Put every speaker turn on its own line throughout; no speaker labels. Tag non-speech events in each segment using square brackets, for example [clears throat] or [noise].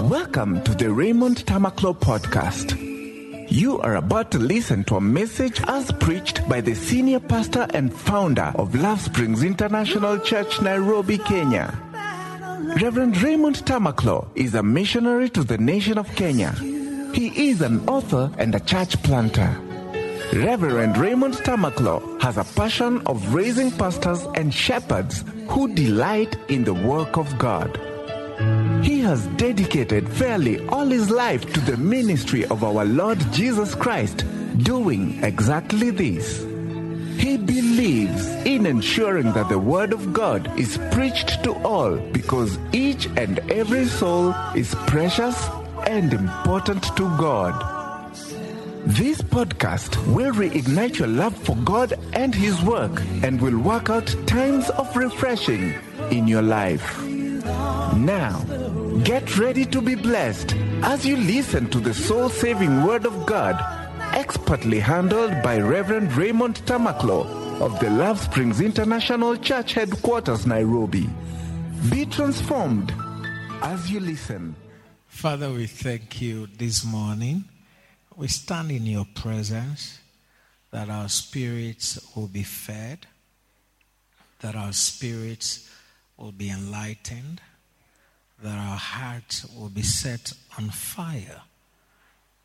Uh-huh. Welcome to the Raymond Tamakloe podcast. You are about to listen to a message as preached by the senior pastor and founder of Love Springs International Church, Nairobi, Kenya. Reverend Raymond Tamakloe is a missionary to the nation of Kenya. He is an author and a church planter. Reverend Raymond Tamakloe has a passion of raising pastors and shepherds who delight in the work of God. He has dedicated fairly all his life to the ministry of our Lord Jesus Christ, doing exactly this. He believes in ensuring that the Word of God is preached to all because each and every soul is precious and important to God. This podcast will reignite your love for God and His work and will work out times of refreshing in your life. Now, get ready to be blessed as you listen to the soul saving Word of God, expertly handled by Reverend Raymond Tamakloe of the Love Springs International Church Headquarters, Nairobi. Be transformed as you listen.
Father, we thank you this morning. We stand in your presence that our spirits will be fed, that our spirits will be enlightened, that our hearts will be set on fire,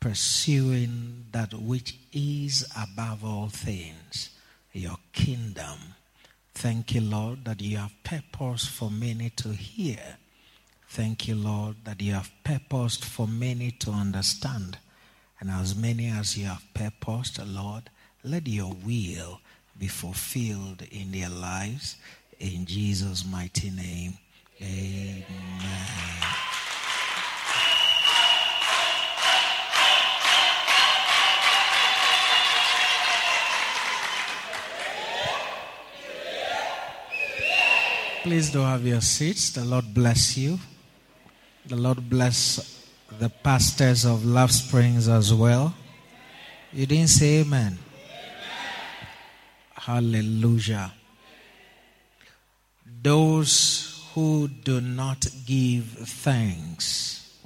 pursuing that which is above all things, your kingdom. Thank you, Lord, that you have purposed for many to hear. Thank you, Lord, that you have purposed for many to understand. And as many as you have purposed, Lord, let your will be fulfilled in their lives. In Jesus' mighty name, amen. Please do have your seats. The Lord bless you. The Lord bless the pastors of Love Springs as well. You didn't say amen. amen. Hallelujah. Those who do not give thanks.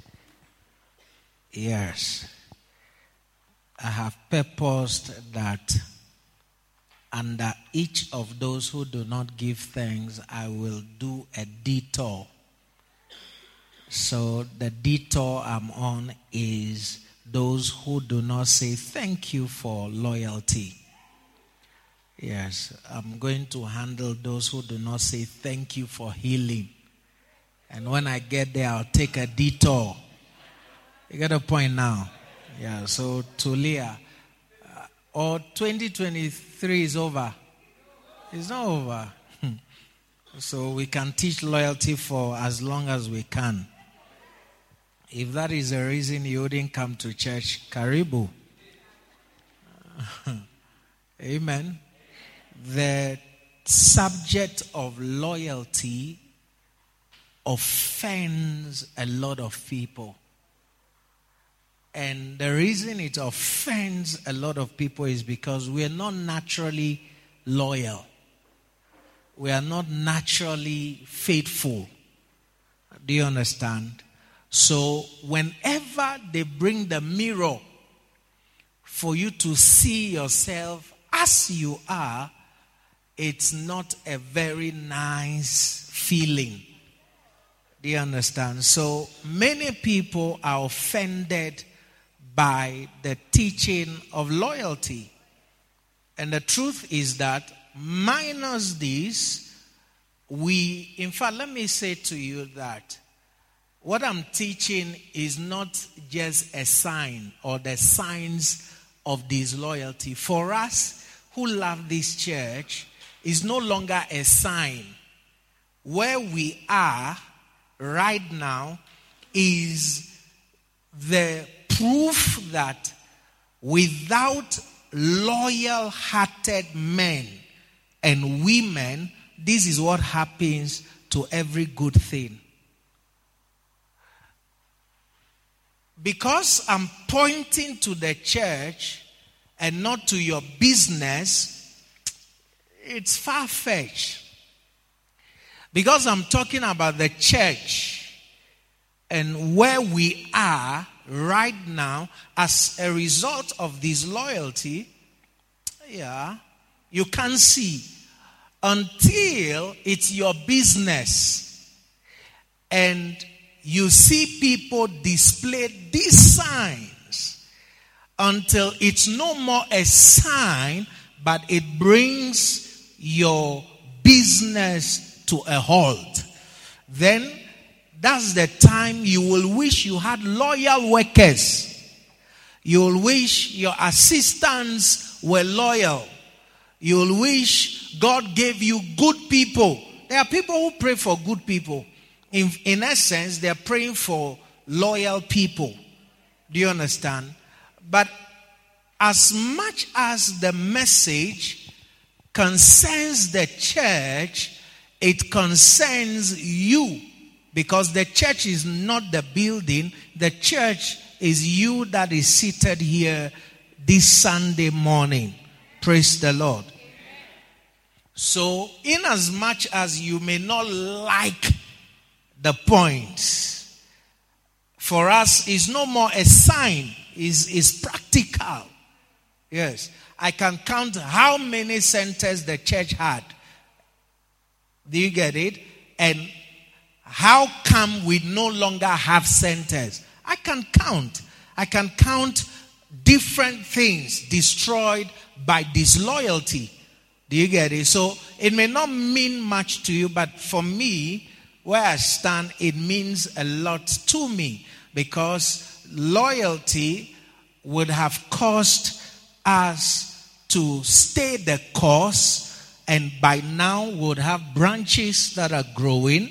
Yes. I have purposed that under each of those who do not give thanks, I will do a detour so the detour I'm on is those who do not say thank you for loyalty. Yes, I'm going to handle those who do not say thank you for healing. And when I get there, I'll take a detour. You get a point now? Yeah, so Tulia, uh, or 2023 is over. It's not over. [laughs] so we can teach loyalty for as long as we can. If that is the reason you didn't come to church, Karibu. [laughs] Amen. The subject of loyalty offends a lot of people. And the reason it offends a lot of people is because we are not naturally loyal. We are not naturally faithful. Do you understand? So, whenever they bring the mirror for you to see yourself as you are, it's not a very nice feeling. Do you understand? So, many people are offended by the teaching of loyalty. And the truth is that, minus this, we, in fact, let me say to you that what I'm teaching is not just a sign or the signs of disloyalty. For us who love this church, is no longer a sign. Where we are right now is the proof that without loyal hearted men and women, this is what happens to every good thing. because I'm pointing to the church and not to your business, it's far fetched. Because I'm talking about the church and where we are right now as a result of this loyalty, yeah, you can't see until it's your business and you see people display these signs until it's no more a sign, but it brings your business to a halt. Then that's the time you will wish you had loyal workers. You will wish your assistants were loyal. You will wish God gave you good people. There are people who pray for good people. In, in essence, they're praying for loyal people. Do you understand? But as much as the message concerns the church, it concerns you. Because the church is not the building, the church is you that is seated here this Sunday morning. Praise the Lord. So, in as much as you may not like the points, for us is no more a sign, is is practical. Yes. I can count how many centers the church had. Do you get it? And how come we no longer have centers? I can count. I can count different things destroyed by disloyalty. Do you get it? So it may not mean much to you, but for me, where I stand, it means a lot to me because loyalty would have caused us to stay the course, and by now would have branches that are growing.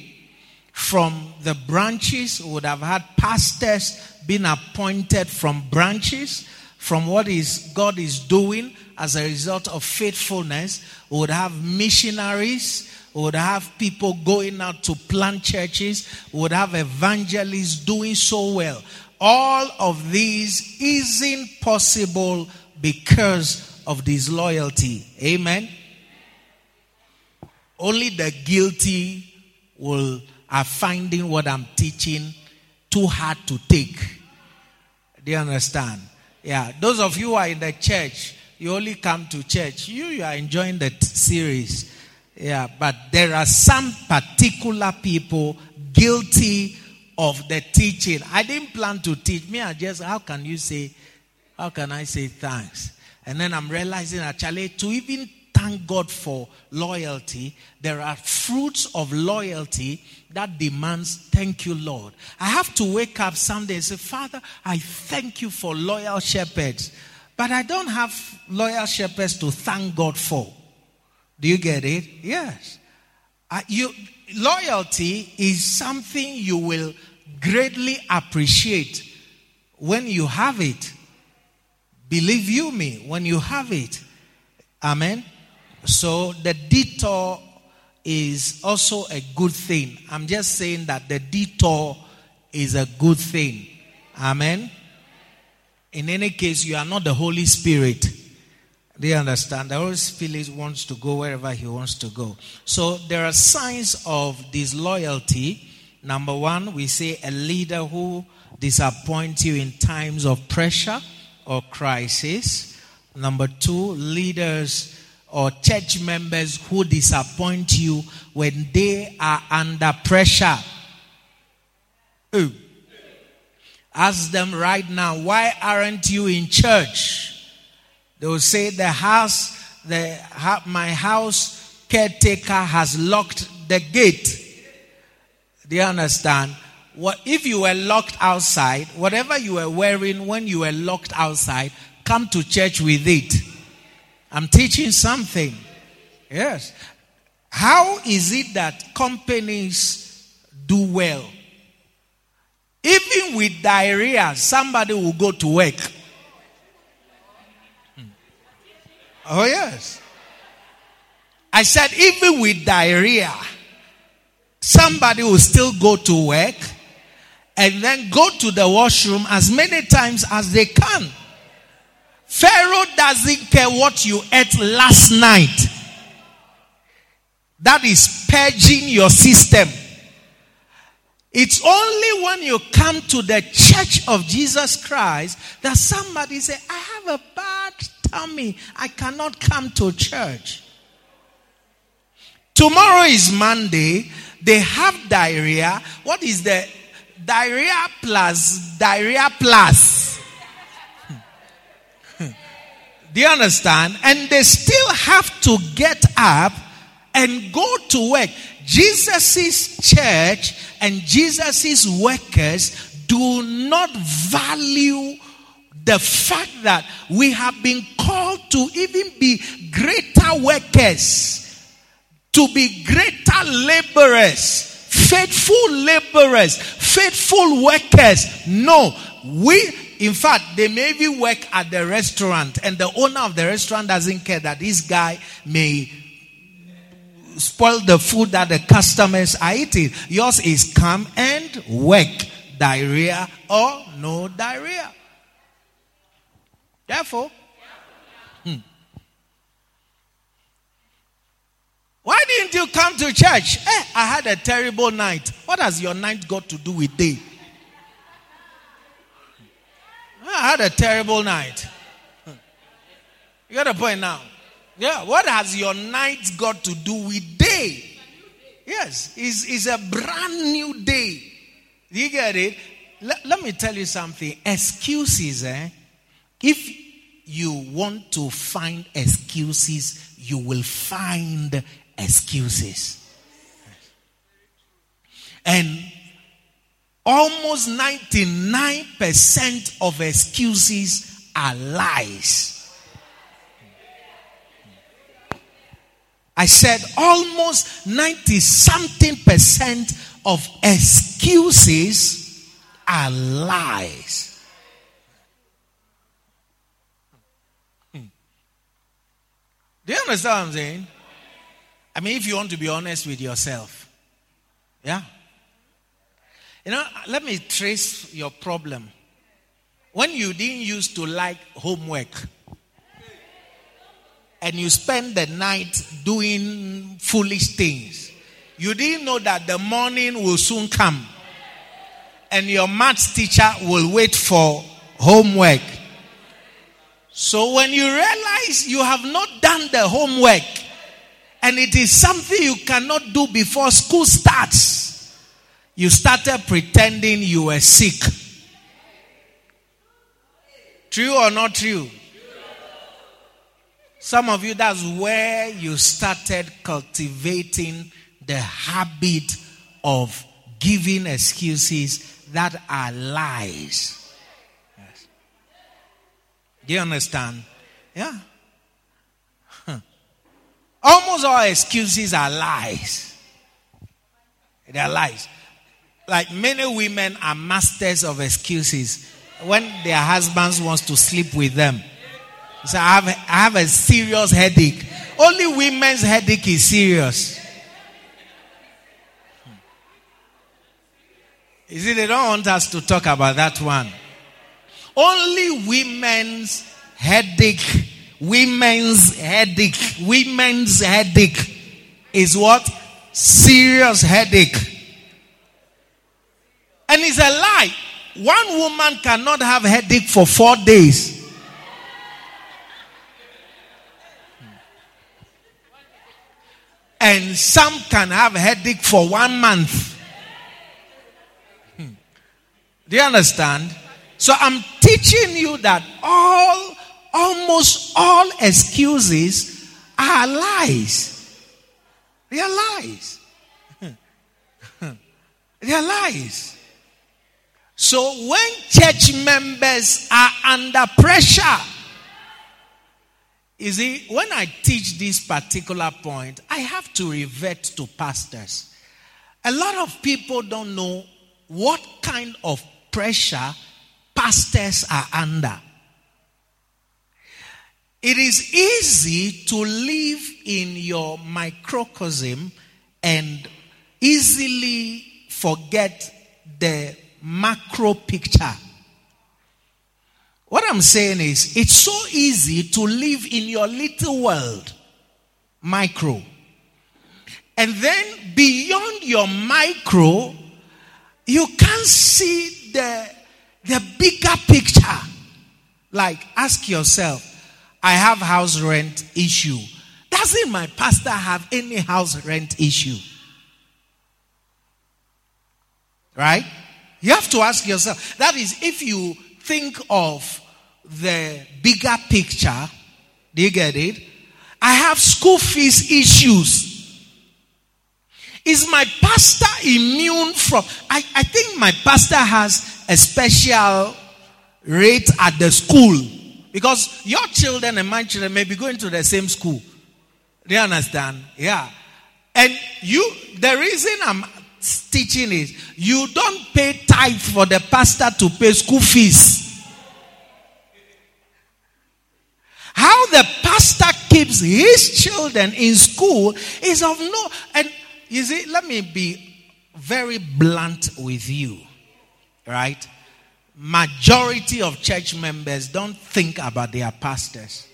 From the branches, would have had pastors being appointed from branches from what is God is doing as a result of faithfulness. Would have missionaries. Would have people going out to plant churches. Would have evangelists doing so well. All of these isn't possible because of disloyalty. Amen. Only the guilty will are finding what I'm teaching too hard to take. Do you understand? Yeah, those of you who are in the church, you only come to church. You, you are enjoying the t- series. Yeah, but there are some particular people guilty of the teaching. I didn't plan to teach. Me, I just, how can you say, how can I say thanks? And then I'm realizing actually to even thank God for loyalty, there are fruits of loyalty that demands thank you, Lord. I have to wake up someday and say, Father, I thank you for loyal shepherds. But I don't have loyal shepherds to thank God for. Do you get it? Yes. You, loyalty is something you will greatly appreciate when you have it. Believe you me, when you have it. Amen. So the detour is also a good thing. I'm just saying that the detour is a good thing. Amen. In any case, you are not the Holy Spirit. Do you understand? The Holy Spirit wants to go wherever He wants to go. So there are signs of disloyalty. Number one, we say a leader who disappoints you in times of pressure or crisis. Number two, leaders or church members who disappoint you when they are under pressure. Ooh. Ask them right now, why aren't you in church? They will say the house, the my house caretaker has locked the gate. Do you understand? What if you were locked outside? Whatever you were wearing when you were locked outside, come to church with it. I'm teaching something. Yes. How is it that companies do well? Even with diarrhea, somebody will go to work. Hmm. Oh, yes. I said, even with diarrhea, somebody will still go to work and then go to the washroom as many times as they can. Pharaoh doesn't care what you ate last night. That is purging your system. It's only when you come to the church of Jesus Christ that somebody say, I have a bad tummy. I cannot come to church. Tomorrow is Monday. They have diarrhea. What is the diarrhea plus diarrhea plus? Hmm. Do you understand? And they still have to get up and go to work. Jesus' church and Jesus' workers do not value the fact that we have been called to even be greater workers, to be greater laborers, faithful laborers, faithful workers. No, we, in fact, they maybe work at the restaurant, and the owner of the restaurant doesn't care that this guy may spoil the food that the customers are eating. Yours is come and work, diarrhea or no diarrhea. Therefore, why didn't you come to church? Eh, I had a terrible night. What has your night got to do with day? I had a terrible night. You got a point now. Yeah, what has your night got to do with day? Yes, it's, it's a brand new day. You get it? Let, let me tell you something. Excuses, eh? If you want to find excuses, you will find excuses. And almost 99% of excuses are lies. I said almost 90 something percent of excuses are lies. Hmm. Do you understand what I'm saying? I mean, if you want to be honest with yourself, yeah. You know, let me trace your problem. When you didn't used to like homework, and you spend the night doing foolish things, you didn't know that the morning will soon come and your maths teacher will wait for homework. So when you realize you have not done the homework and it is something you cannot do before school starts, you started pretending you were sick. True or not true? Some of you, that's where you started cultivating the habit of giving excuses that are lies. Yes. Do you understand? Yeah. Almost all excuses are lies. They are lies. Like many women are masters of excuses when their husbands wants to sleep with them. So I have, I have a serious headache. Only women's headache is serious. Is it they don't want us to talk about that one? Only women's headache, women's headache, women's headache is what? Serious headache. And it's a lie. One woman cannot have headache for four days. and some can have headache for one month. Hmm. Do you understand? So I'm teaching you that all, almost all excuses are lies. They are lies. [laughs] they are lies. So when church members are under pressure, you see, when I teach this particular point, I have to revert to pastors. A lot of people don't know what kind of pressure pastors are under. It is easy to live in your microcosm and easily forget the macro picture. What I'm saying is, it's so easy to live in your little world, micro. And then beyond your micro, you can't see the, the bigger picture. Like, ask yourself, I have house rent issue. Doesn't my pastor have any house rent issue? Right? You have to ask yourself. That is, if you think of the bigger picture, do you get it? I have school fees issues. Is my pastor immune from? I, I think my pastor has a special rate at the school because your children and my children may be going to the same school. Do you understand? Yeah. And you, the reason I'm teaching is you don't pay tithe for the pastor to pay school fees. How the pastor keeps his children in school is of no. And you see, let me be very blunt with you, right? Majority of church members don't think about their pastors.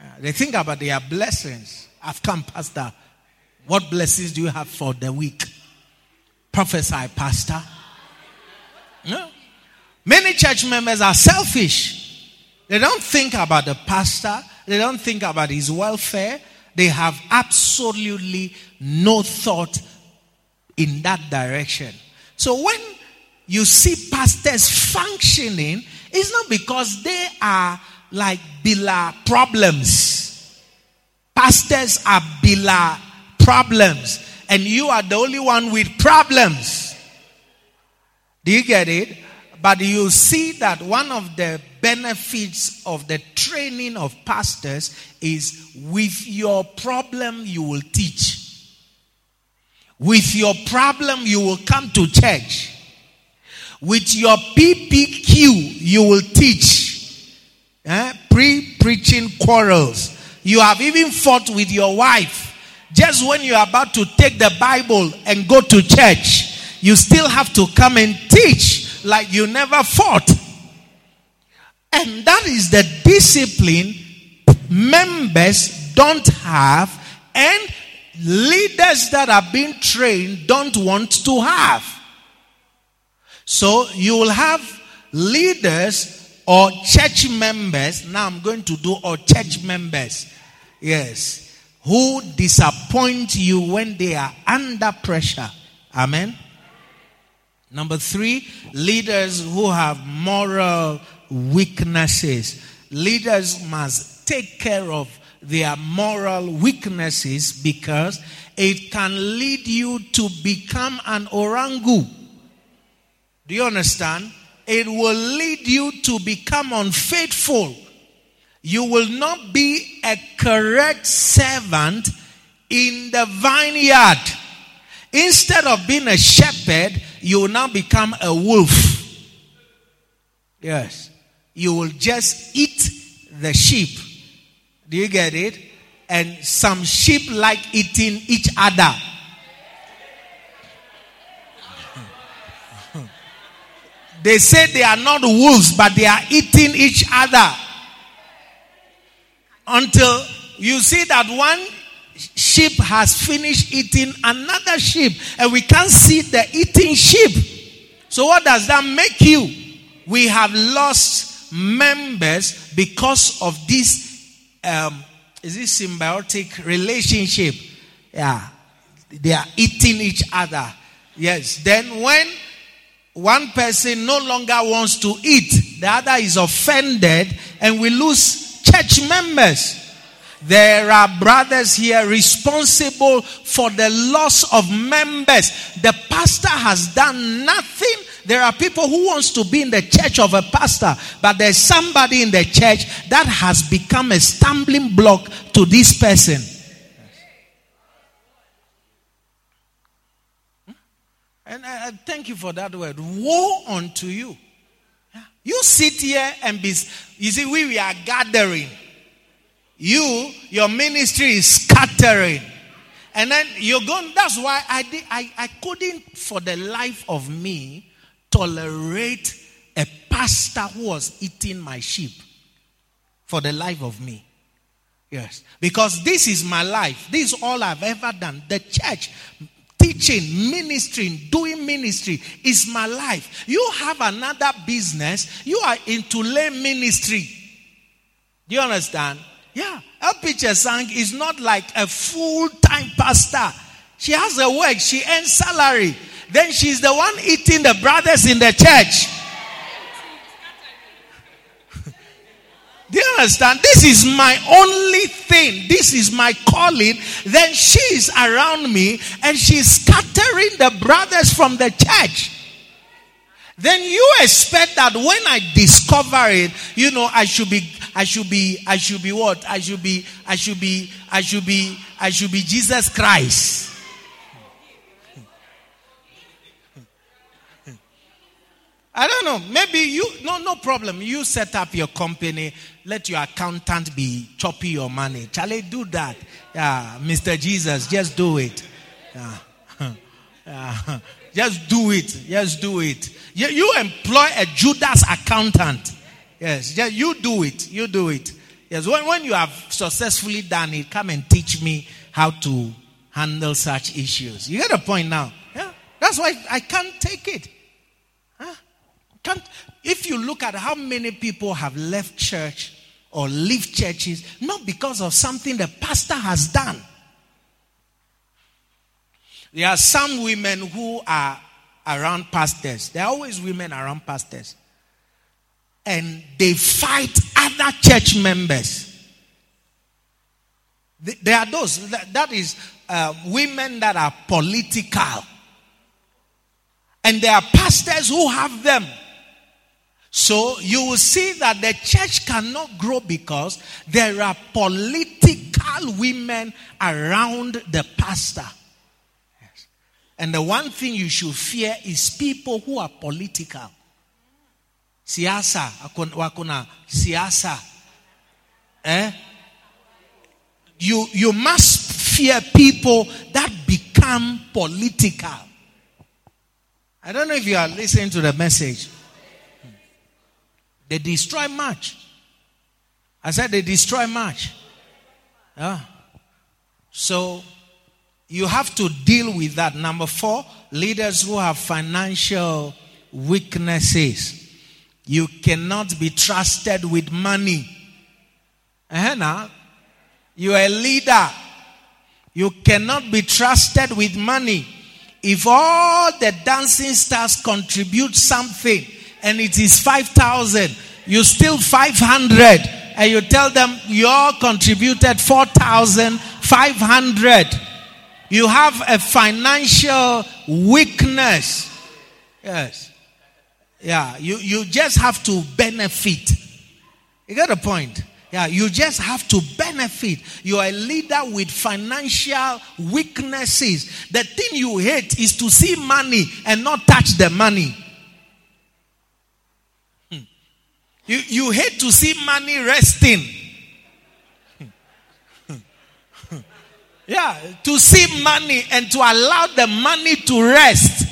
Uh, they think about their blessings. I've come, Pastor. What blessings do you have for the week? Prophesy, Pastor. No. Many church members are selfish. They don't think about the pastor. They don't think about his welfare. They have absolutely no thought in that direction. So when you see pastors functioning, it's not because they are like bila problems. Pastors are bila problems, and you are the only one with problems. Do you get it? But you see that one of the benefits of the training of pastors is with your problem, you will teach. With your problem, you will come to church. With your PPQ, you will teach. Eh? Pre preaching quarrels. You have even fought with your wife. Just when you're about to take the Bible and go to church, you still have to come and teach like you never fought. And that is the discipline members don't have, and leaders that are being trained don't want to have. So you will have leaders or church members. Now I'm going to do or church members. Yes. Who disappoint you when they are under pressure. Amen. Number three, leaders who have moral weaknesses. Leaders must take care of their moral weaknesses because it can lead you to become an orangu. Do you understand? It will lead you to become unfaithful. You will not be a correct servant in the vineyard. Instead of being a shepherd, you will now become a wolf. Yes. You will just eat the sheep. Do you get it? And some sheep like eating each other. They say they are not wolves, but they are eating each other. Until you see that one sheep has finished eating another sheep, and we can't see the eating sheep. So, what does that make you? We have lost members because of this. Um, is this symbiotic relationship? Yeah, they are eating each other. Yes. Then when one person no longer wants to eat, the other is offended, and we lose church members. There are brothers here responsible for the loss of members. The pastor has done nothing. There are people who wants to be in the church of a pastor, but there's somebody in the church that has become a stumbling block to this person. And I, thank you for that word. Woe unto you. You sit here and be, you see, we, we are gathering. You, your ministry is scattering. And then you're going, that's why I did, I, I couldn't for the life of me tolerate a pastor who was eating my sheep. For the life of me. Yes. Because this is my life. This is all I've ever done. The church teaching, ministering, doing ministry is my life. You have another business, you are into lay ministry. Do you understand? Yeah. El Sang is not like a full time pastor. She has a work, she earns salary. Then she's the one eating the brothers in the church. Do you understand? This is my only thing. This is my calling. Then she is around me and she's scattering the brothers from the church. Then you expect that when I discover it, you know, I should be, I should be, I should be what? I should be, I should be, I should be, I should be Jesus Christ. I don't know. Maybe you, no, no problem. You set up your company. Let your accountant be choppy your money. Charlie, do that. Yeah, Mr. Jesus, just do it. Yeah. [laughs] yeah. Just do it. Just do it. You, you employ a Judas accountant. Yes, just, you do it. You do it. Yes, when, when you have successfully done it, come and teach me how to handle such issues. You get a point now. Yeah, that's why I can't take it. Huh? Can't, if you look at how many people have left church or leave churches, not because of something the pastor has done. There are some women who are around pastors. There are always women around pastors. And they fight other church members. There are those, that is uh, women that are political. And there are pastors who have them. So you will see that the church cannot grow because there are political women around the pastor. Yes. And the one thing you should fear is people who are political. Siasa, wakuna siasa. Eh? You, you must fear people that become political. I don't know if you are listening to the message. They destroy much. I said they destroy much. Yeah. So you have to deal with that. Number four, leaders who have financial weaknesses. You cannot be trusted with money. Uh-huh, now, you are a leader. You cannot be trusted with money. If all the dancing stars contribute something, and it is 5,000, you still 500, and you tell them you all contributed 4,500. You have a financial weakness. Yes. Yeah, you, you just have to benefit. You get the point? Yeah, you just have to benefit. You are a leader with financial weaknesses. The thing you hate is to see money and not touch the money. You, you hate to see money resting. yeah, to see money and to allow the money to rest.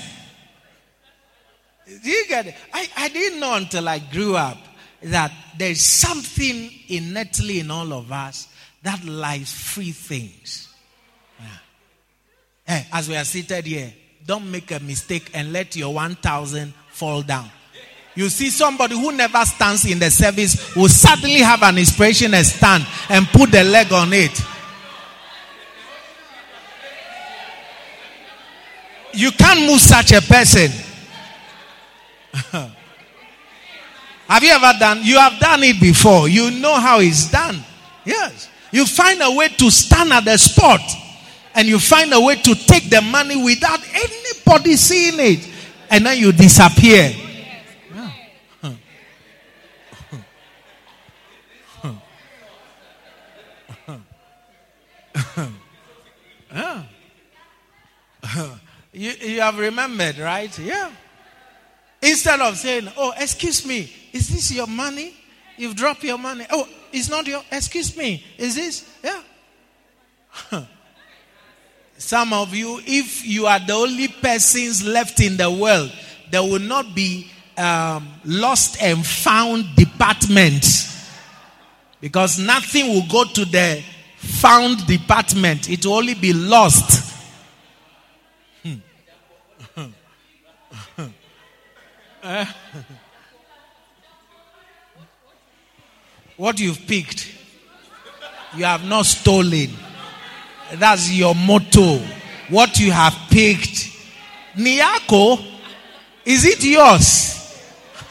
Do you get it? I, I didn't know until I grew up that there's something innately in all of us that likes free things. Yeah. Hey, as we are seated here, don't make a mistake and let your 1,000 fall down. You see somebody who never stands in the service will suddenly have an inspiration and stand and put the leg on it. You can't move such a person. [laughs] have you ever done? You have done it before. You know how it's done. Yes. You find a way to stand at the spot and you find a way to take the money without anybody seeing it and then you disappear. Yeah. [laughs] you, you have remembered, right? Yeah. Instead of saying, Oh, excuse me, is this your money? You've dropped your money. Oh, it's not your, excuse me, is this? Yeah. [laughs] Some of you, if you are the only persons left in the world, there will not be um, lost and found departments. Because nothing will go to the found department. It will only be lost. Hmm. [laughs] Eh? what you've picked, you have not stolen. That's your motto. What you have picked, Niako, is it yours? [laughs]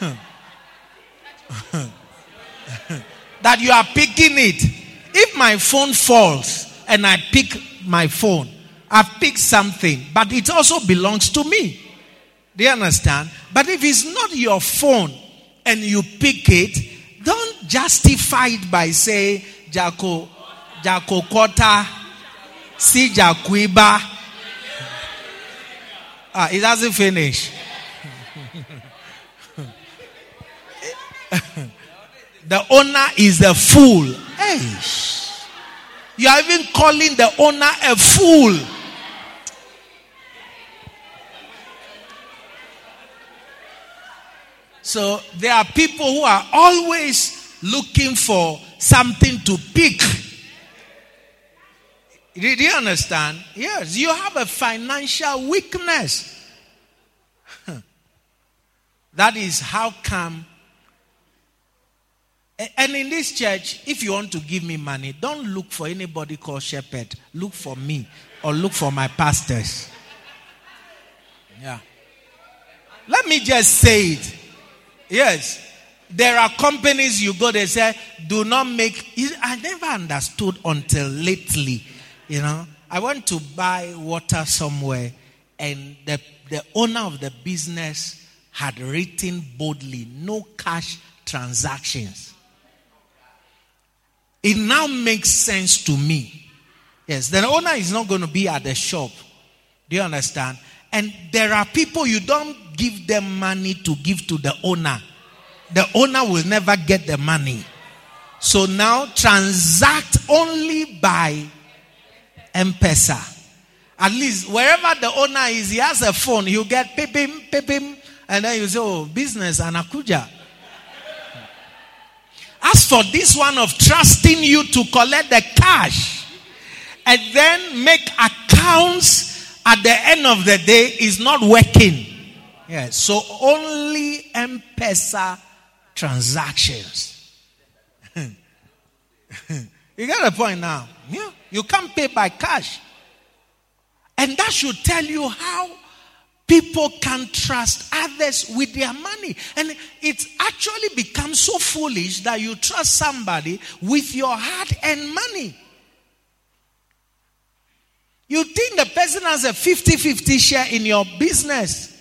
that you are picking it. If my phone falls and I pick my phone, I've picked something, but it also belongs to me. Do you understand? But if it's not your phone and you pick it, don't justify it by saying, Jaco, Jaco Kota, Si Jacuiba. Ah, it hasn't finished. [laughs] the owner is a fool. You are even calling the owner a fool. So there are people who are always looking for something to pick. Did you understand? Yes, you have a financial weakness. [laughs] that is how come. And in this church, if you want to give me money, don't look for anybody called shepherd. Look for me or look for my pastors. Yeah. Let me just say it. Yes. There are companies you go, they say, do not make. I never understood until lately. You know, I went to buy water somewhere, and the, the owner of the business had written boldly, no cash transactions. It now makes sense to me. Yes, the owner is not going to be at the shop. Do you understand? And there are people you don't give them money to give to the owner. The owner will never get the money. So now transact only by M-Pesa. At least wherever the owner is, he has a phone. He'll get pip him, pip him, and then you say, oh, business anakuja. As for this one of trusting you to collect the cash and then make accounts at the end of the day is not working. Yes, so only M-Pesa transactions. [laughs] you got a point now. Yeah. You can't pay by cash. And that should tell you how people can trust others with their money. And it actually becomes so foolish that you trust somebody with your heart and money. You think the person has a 50 50 share in your business.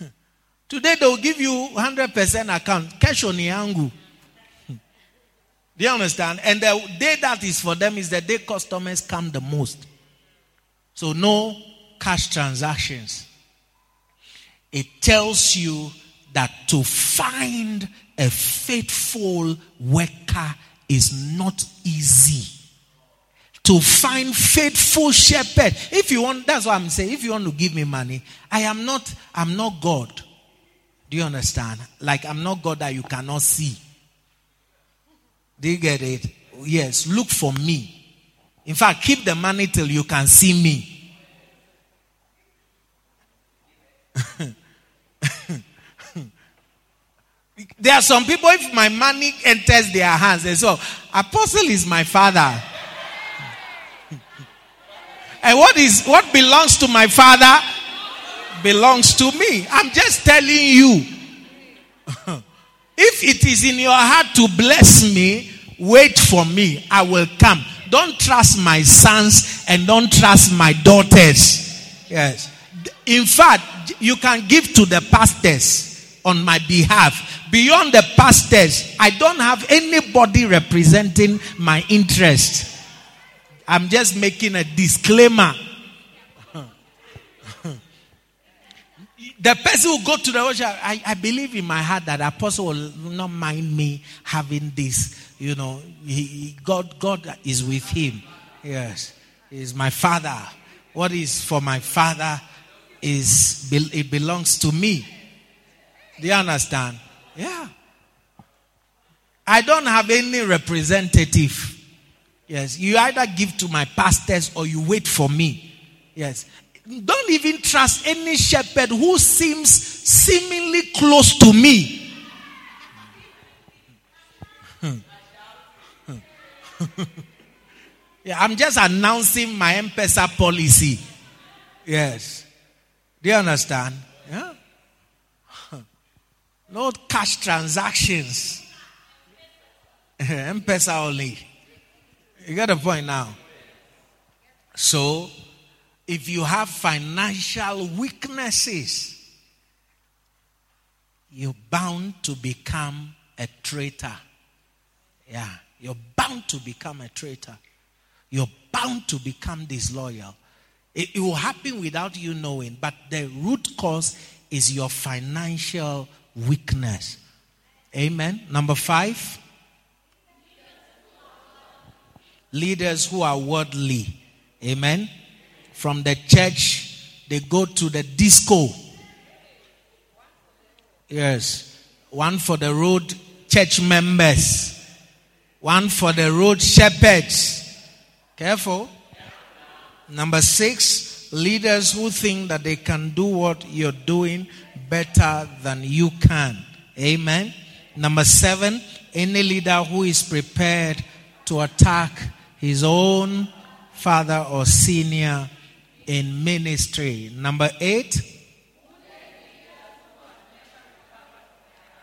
[laughs] Today they'll give you 100% account. Cash on yangu. Do you understand? And the day that is for them is the day customers come the most. So no cash transactions. It tells you that to find a faithful worker is not easy. To find faithful shepherd. If you want, that's what I'm saying. If you want to give me money, I am not, I'm not God. Do you understand? Like I'm not God that you cannot see. Do you get it? Yes, look for me. In fact, keep the money till you can see me. [laughs] [laughs] there are some people, if my money enters their hands, they say, oh, Apostle is my father. [laughs] and what is what belongs to my father belongs to me. I'm just telling you. [laughs] if it is in your heart to bless me, wait for me. I will come. Don't trust my sons and don't trust my daughters. Yes. In fact, you can give to the pastors on my behalf. Beyond the pastors, I don't have anybody representing my interest. I'm just making a disclaimer. the person who go to the worship, I, I believe in my heart that apostle will not mind me having this. You know, he, God, God is with him. Yes, he's my father. What is for my father is it belongs to me. Do you understand? Yeah. I don't have any representative. Yes, you either give to my pastors or you wait for me. Yes. don't even trust any shepherd who seems seemingly close to me. [laughs] yeah, I'm just announcing my M-Pesa policy. Yes. Do you understand? Yeah. [laughs] No cash transactions. [laughs] M-Pesa only. You get the point now. So, if you have financial weaknesses, you're bound to become a traitor. Yeah, you're bound to become a traitor. You're bound to become disloyal. It, it will happen without you knowing, but the root cause is your financial weakness. Amen. Number five, leaders who are worldly. Amen. From the church, they go to the disco. Yes. One for the road church members, one for the road shepherds. Careful. Number six, leaders who think that they can do what you're doing better than you can. Amen. Number seven, any leader who is prepared to attack his own father or senior in ministry. Number eight,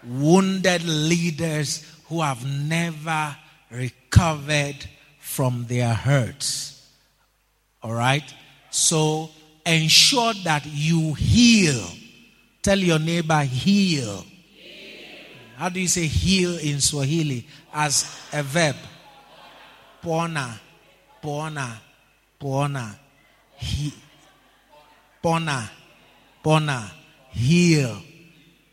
wounded leaders who have never recovered from their hurts. All right? So ensure that you heal. Tell your neighbor, heal. How do you say heal in Swahili? As a verb. Pona. Pona. Pona. He, pona. Pona. Heal.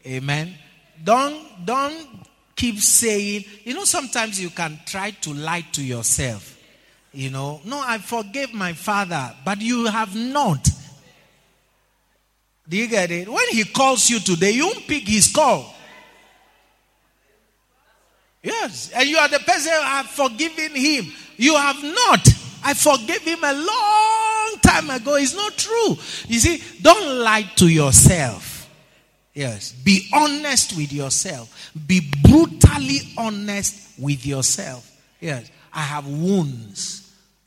Amen. Don't don't keep saying, you know, sometimes you can try to lie to yourself. You know, no, I forgave my father, but you have not. Do you get it? When he calls you today, you won't pick his call. Yes, and you are the person who have forgiven him. You have not. I forgave him a long time ago. It's not true. You see, don't lie to yourself. Yes, be honest with yourself. Be brutally honest with yourself. Yes, I have wounds.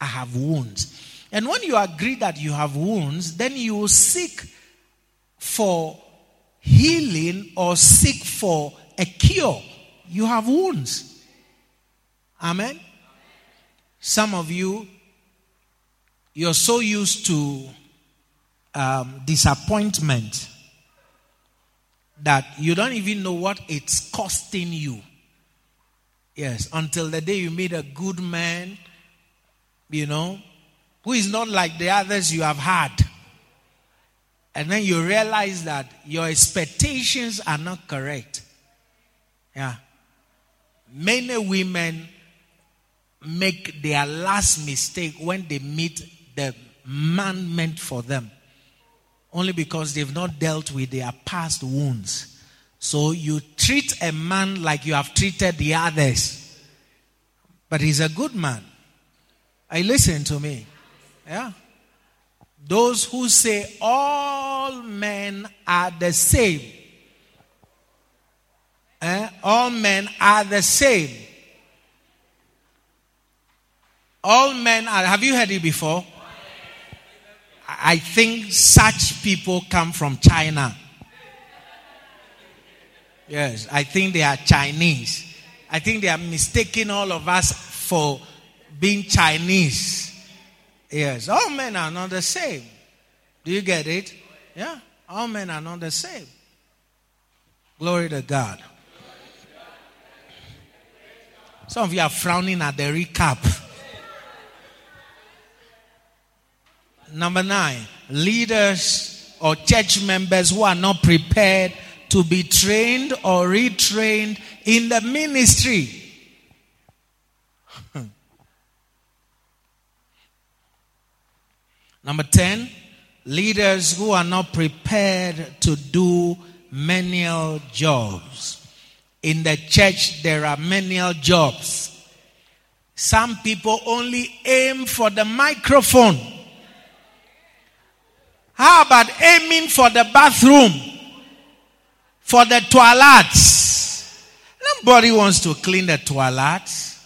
I have wounds. And when you agree that you have wounds, then you will seek for healing or seek for a cure. You have wounds. Amen. Some of you, you're so used to um, disappointment that you don't even know what it's costing you. Yes, until the day you meet a good man, you know, who is not like the others you have had. And then you realize that your expectations are not correct. Yeah. Many women make their last mistake when they meet the man meant for them. Only because they've not dealt with their past wounds. So you treat a man like you have treated the others. But he's a good man. I listen to me. Yeah. Those who say all men are the same. Eh? All men are the same. All men are. Have you heard it before? I think such people come from China. Yes, I think they are Chinese. I think they are mistaking all of us for being Chinese. Yes, all men are not the same. Do you get it? Yeah, all men are not the same. Glory to God. Some of you are frowning at the recap. Number nine, leaders or church members who are not prepared to be trained or retrained in the ministry. Number 10, leaders who are not prepared to do menial jobs. In the church, there are menial jobs. Some people only aim for the microphone. How about aiming for the bathroom? For the toilets? Nobody wants to clean the toilets.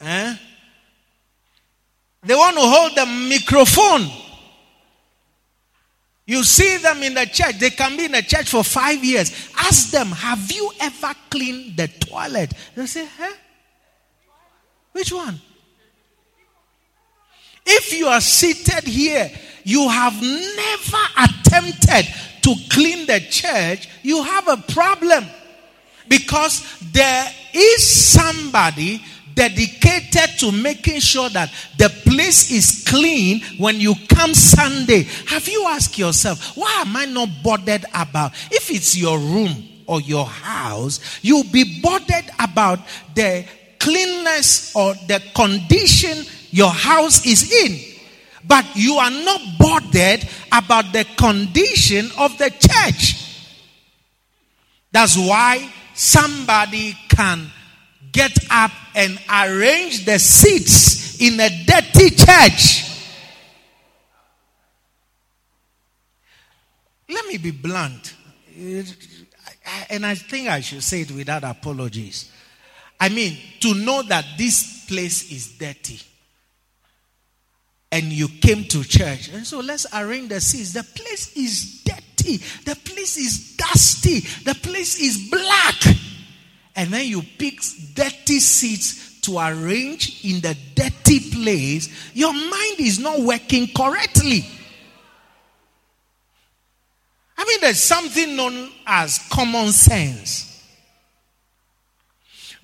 Eh? They one who hold the microphone. You see them in the church. They can be in the church for five years. Ask them, have you ever cleaned the toilet? They say, huh? Which one? If you are seated here, you have never attempted to clean the church, you have a problem. Because there is somebody dedicated to making sure that the place is clean when you come Sunday. Have you asked yourself, why am I not bothered about? If it's your room or your house, you'll be bothered about the cleanness or the condition your house is in. But you are not bothered about the condition of the church. That's why somebody can get up and arrange the seats in a dirty church. Let me be blunt. And I think I should say it without apologies. I mean, to know that this place is dirty and you came to church. And so let's arrange the seats. The place is dirty. The place is dusty. The place is black and then you pick dirty seats to arrange in the dirty place, your mind is not working correctly. I mean, there's something known as common sense.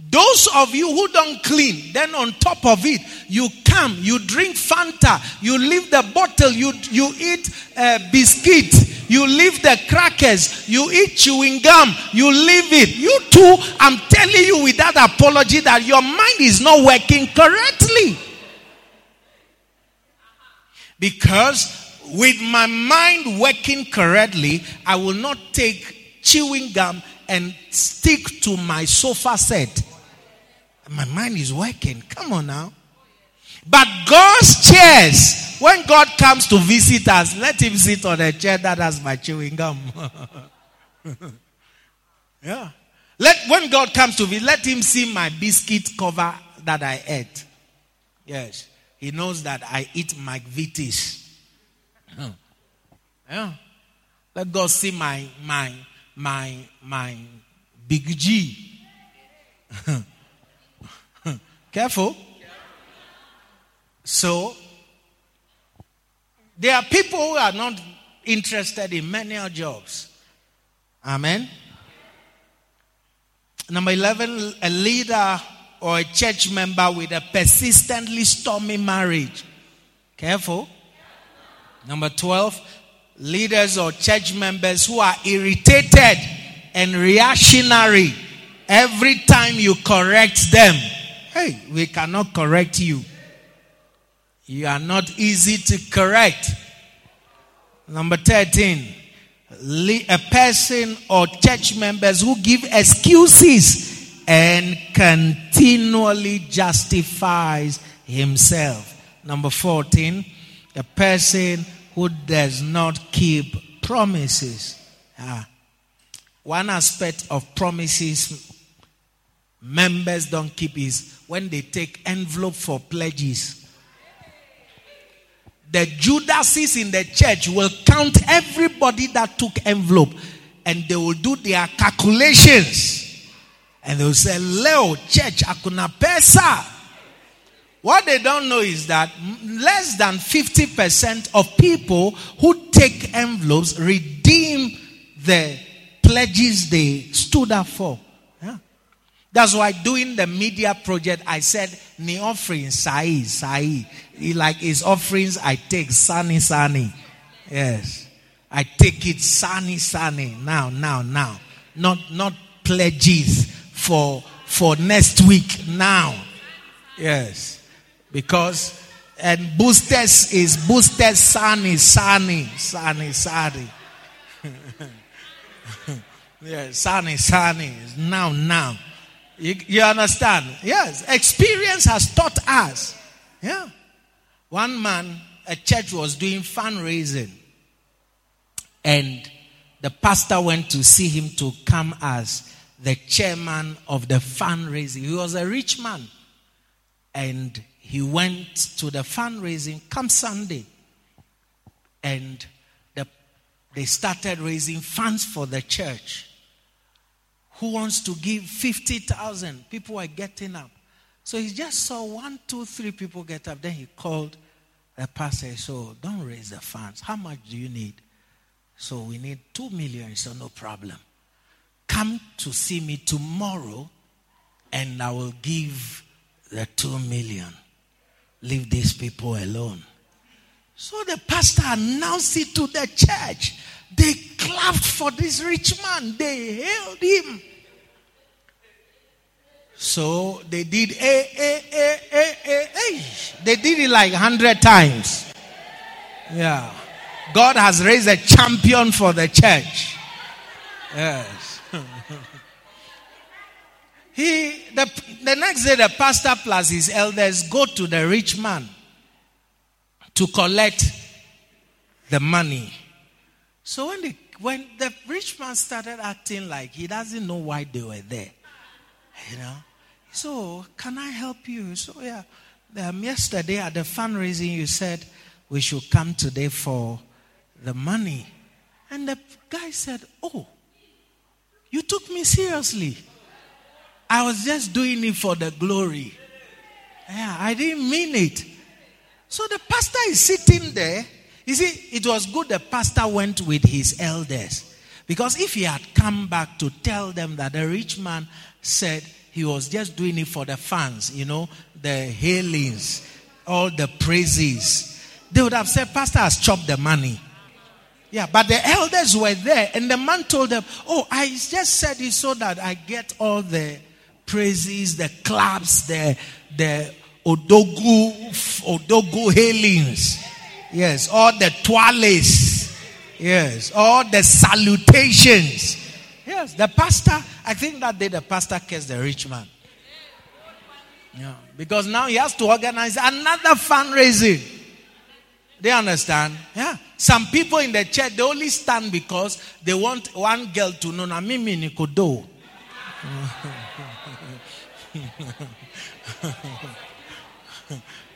Those of you who don't clean, then on top of it, you come, you drink Fanta, you leave the bottle, you, you eat uh, biscuit, you leave the crackers, you eat chewing gum, you leave it. You too, I'm telling you without apology that your mind is not working correctly. Because with my mind working correctly, I will not take chewing gum and stick to my sofa set. My mind is working. Come on now. But God's chairs, when God comes to visit us, let him sit on a chair that has my chewing gum. [laughs] yeah. Let when God comes to visit, let him see my biscuit cover that I ate. Yes. He knows that I eat McVitie's. [laughs] Yeah. Let God see my my my my big G. [laughs] Careful. So, there are people who are not interested in menial jobs. Amen. Number 11, a leader or a church member with a persistently stormy marriage. Careful. Number 12, leaders or church members who are irritated and reactionary every time you correct them. Hey, we cannot correct you. You are not easy to correct. Number 13, a person or church members who give excuses and continually justifies himself. Number 14, a person who does not keep promises. Ah. One aspect of promises members don't keep is when they take envelope for pledges. The Judases in the church will count everybody that took envelope and they will do their calculations. And they will say, Leo, church, akuna pesa. What they don't know is that less than 50% of people who take envelopes redeem the pledges they stood up for. That's why doing the media project, I said, ni offering, sai, sai. Like his offerings, I take sunny, sunny. Yes. I take it sunny, sunny. Now, now, now. Not, not pledges for, for next week. Now. Yes. Because, and boosters is boosted sunny, sunny, sunny, sunny. [laughs] yes, sunny, sunny. Now, now. You, you understand? Yes. Experience has taught us. Yeah. One man, a church was doing fundraising. And the pastor went to see him to come as the chairman of the fundraising. He was a rich man. And he went to the fundraising come Sunday. And the, they started raising funds for the church. Who wants to give 50,000? People were getting up. So he just saw one, two, three people get up. Then he called the pastor. So oh, don't raise the funds. How much do you need? So we need two million. So no problem. Come to see me tomorrow and I will give the two million. Leave these people alone. So the pastor announced it to the church. They clapped for this rich man. They hailed him. So they did a a a a a a. They did it like hundred times. Yeah. God has raised a champion for the church. Yes. [laughs] he the, the next day the pastor plus his elders go to the rich man to collect the money. So when the when the rich man started acting like he doesn't know why they were there, you know, so, can I help you? So, yeah. Um, yesterday at the fundraising, you said we should come today for the money. And the guy said, Oh, you took me seriously. I was just doing it for the glory. Yeah, I didn't mean it. So the pastor is sitting there. You see, it was good the pastor went with his elders. Because if he had come back to tell them that the rich man said, he was just doing it for the fans, you know, the hailings, all the praises. They would have said, Pastor has chopped the money. Yeah, but the elders were there, and the man told them, Oh, I just said it so that I get all the praises, the claps, the the odogu, odogu hailings. Yes, all the toiles. Yes, all the salutations. Yes, the pastor, I think that day the pastor cursed the rich man. Yeah, because now he has to organize another fundraising. They understand? Yeah. Some people in the church, they only stand because they want one girl to know, na mimi nikodo. [laughs]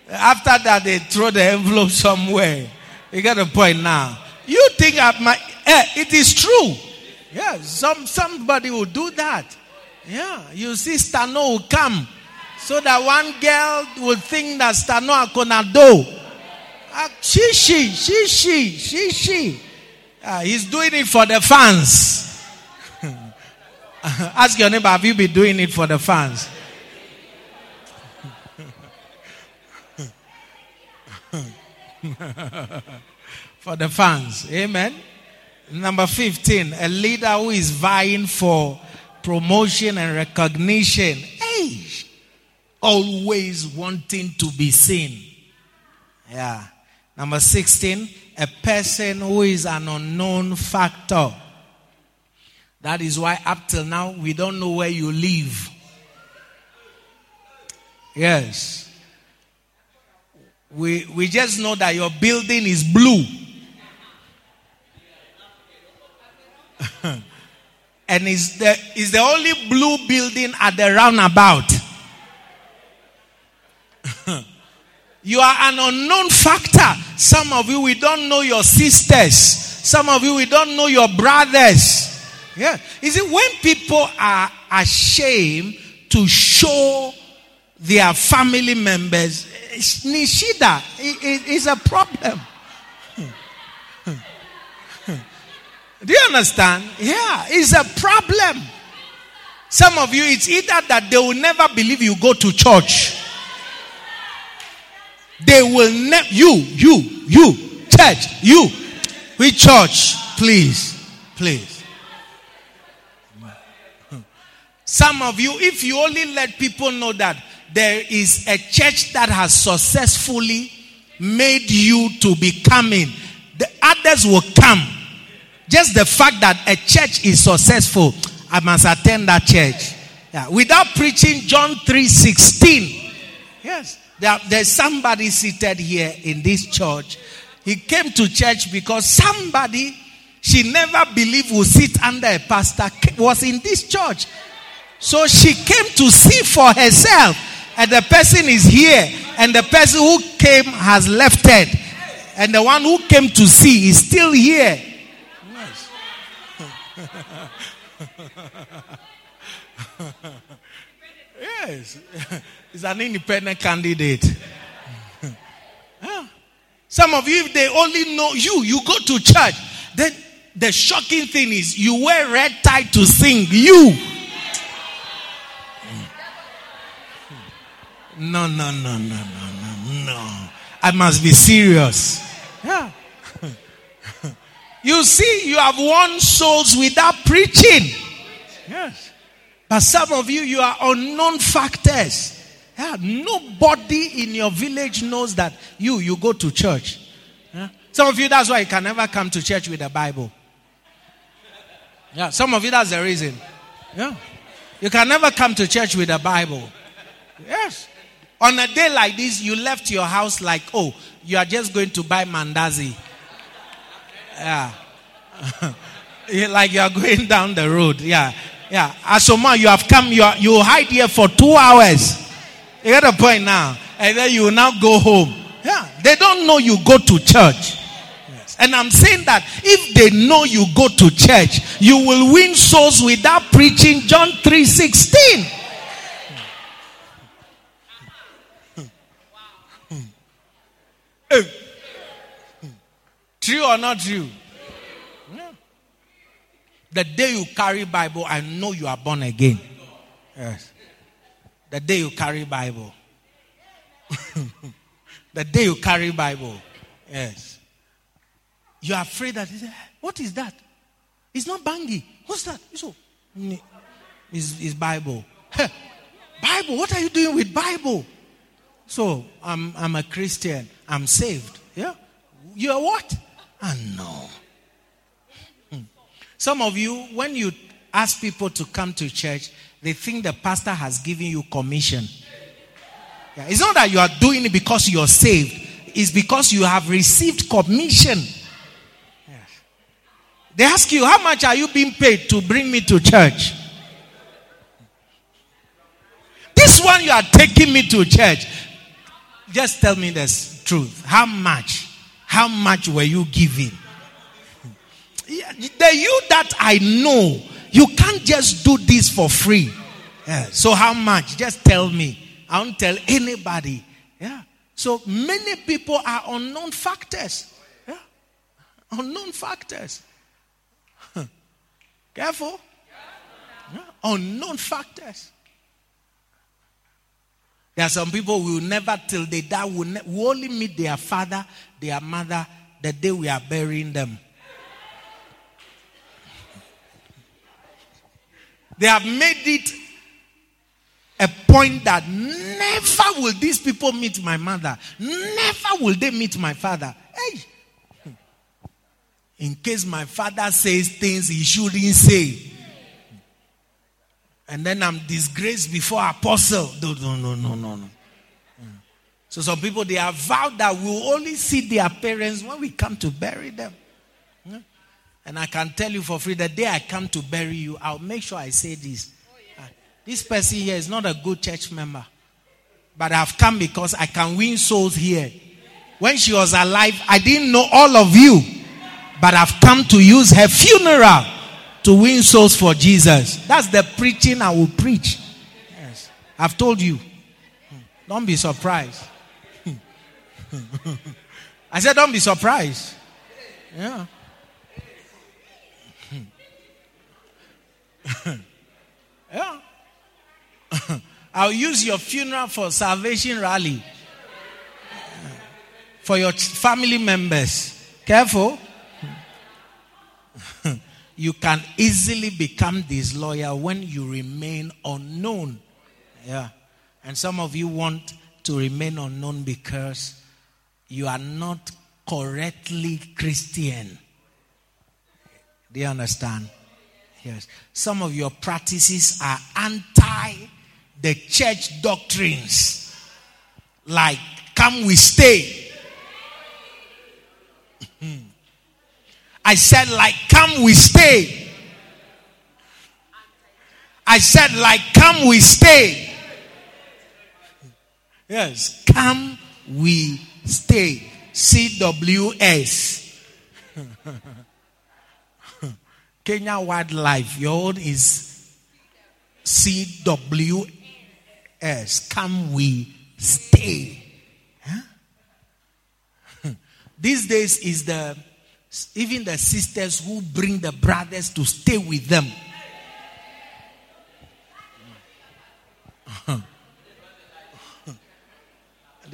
After that, they throw the envelope somewhere. You get the point now. You think at my, eh, it is true. Yeah, some somebody will do that. Yeah, you see, Stano will come so that one girl will think that Stano gonna do. Uh, she, she, she, she, she, she. Uh, he's doing it for the fans. [laughs] Ask your neighbor, have you been doing it for the fans? [laughs] for the fans. Amen. Number 15, a leader who is vying for promotion and recognition. Hey, always wanting to be seen. Yeah. Number 16, a person who is an unknown factor. That is why up till now we don't know where you live. Yes. We, we just know that your building is blue. [laughs] and is the, is the only blue building at the roundabout. [laughs] you are an unknown factor. Some of you, we don't know your sisters. Some of you, we don't know your brothers. Yeah. Is it when people are ashamed to show their family members? Eh, Nishida is a problem. Do you understand? Yeah, it's a problem. Some of you, it's either that they will never believe you go to church. They will never, you, you, you, church, you, we church, please, please. Some of you, if you only let people know that there is a church that has successfully made you to be coming, the others will come just the fact that a church is successful, I must attend that church. Yeah. Without preaching John 3:16. Yes. There, there's somebody seated here in this church. He came to church because somebody she never believed would sit under a pastor was in this church. So she came to see for herself. And the person is here. And the person who came has left it. And the one who came to see is still here. Yes. [laughs] yes. [laughs] He's an independent candidate. [laughs] Some of you, if they only know you, you go to church. Then the shocking thing is you wear red tie to sing. You. No, no, no, no, no, no, no. I must be serious. Yeah. You see, you have won souls without preaching. Yes. But some of you, you are unknown factors. Yeah, nobody in your village knows that you you go to church. Yeah? Some of you that's why you can never come to church with a Bible. Yeah, some of you that's the reason. Yeah. You can never come to church with a Bible. Yes. On a day like this, you left your house like, oh, you are just going to buy mandazi. Yeah. [laughs] like you are going [laughs] down the road. Yeah. Yeah. Asoma, you have come, you, are, you hide here for two hours. You get a point now. And then you now go home. Yeah. They don't know you go to church. Yes. And I'm saying that if they know you go to church, you will win souls without preaching John 3 16. True or not true? Yeah. The day you carry Bible, I know you are born again. Yes. The day you carry Bible. [laughs] the day you carry Bible. Yes. You are afraid that, eh, what is that? It's not bangi. What's that? It's, it's, it's Bible. [laughs] Bible, what are you doing with Bible? So I'm, I'm a Christian. I'm saved. Yeah. You're what? I know. Hmm. Some of you, when you ask people to come to church, they think the pastor has given you commission. Yeah. It's not that you are doing it because you're saved, it's because you have received commission. Yes. They ask you, How much are you being paid to bring me to church? This one you are taking me to church. Just tell me the truth. How much? How much were you giving? The you that I know, you can't just do this for free. Yeah. So how much? Just tell me. I won't tell anybody. Yeah. So many people are unknown factors. Yeah. Unknown factors. [laughs] Careful. Yeah. Unknown factors. There are some people who will never, till they die, will, ne- will only meet their father, their mother, the day we are burying them. They have made it a point that never will these people meet my mother. Never will they meet my father. Hey. In case my father says things he shouldn't say. And then I'm disgraced before apostle. No, no, no, no, no. So some people they have vowed that we'll only see their parents when we come to bury them. Hmm? And I can tell you for free, the day I come to bury you, I'll make sure I say this. Ah, this person here is not a good church member. But I've come because I can win souls here. When she was alive, I didn't know all of you. But I've come to use her funeral to win souls for Jesus. That's the preaching I will preach. Yes. I've told you. Hmm. Don't be surprised. I said, don't be surprised. Yeah. [laughs] yeah. [laughs] I'll use your funeral for salvation rally. For your family members. Careful [laughs] you can easily become disloyal when you remain unknown. Yeah. And some of you want to remain unknown because you are not correctly Christian. Do you understand? Yes. Some of your practices are anti the church doctrines. Like, come we stay. I said, like, come, we stay. I said, like, come, we stay. Yes, come, we stay. CWS. Kenya Wildlife. Your own is CWS. Come, we stay. [laughs] These days is the even the sisters who bring the brothers to stay with them.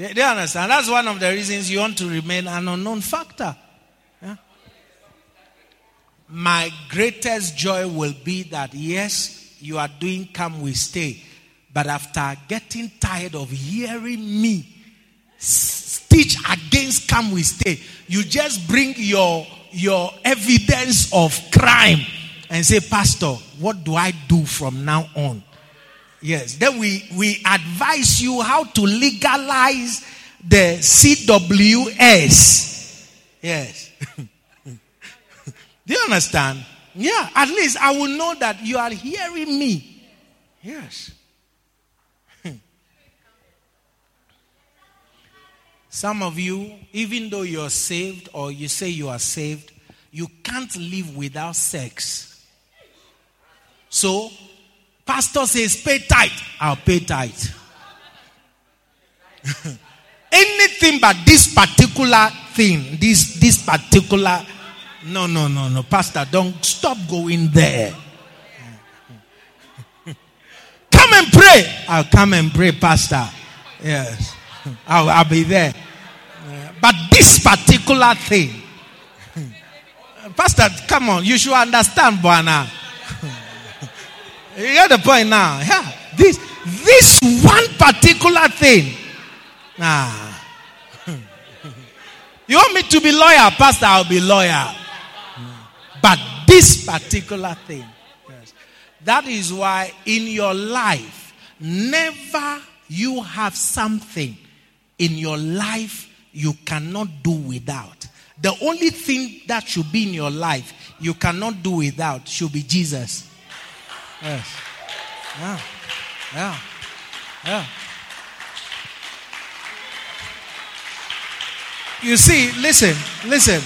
They, they, understand. That's one of the reasons you want to remain an unknown factor. Yeah? My greatest joy will be that, yes, you are doing come, we stay. But after getting tired of hearing me teach against come, we stay, you just bring your, your evidence of crime and say, Pastor, what do I do from now on? Yes. Then we, we advise you how to legalize the CWS. Yes. [laughs] Do you understand? Yeah. At least I will know that you are hearing me. Yes. [laughs] Some of you, even though you're saved or you say you are saved, you can't live without sex. So Pastor says, pay tithe. I'll pay tithe. [laughs] Anything but this particular thing, this, this particular. No, no, no, no. Pastor, don't stop going there. [laughs] come and pray. I'll come and pray, Pastor. Yes. [laughs] I'll, I'll be there. But this particular thing. Pastor, come on. You should understand, Buana. You get the point now. Yeah. This this one particular thing. Nah. [laughs] You want me to be lawyer, Pastor? I'll be lawyer. But this particular thing. Yes. That is why in your life, never you have something in your life you cannot do without. The only thing that should be in your life you cannot do without should be Jesus. Yes. Yeah. Yeah. Yeah. You see, listen, listen.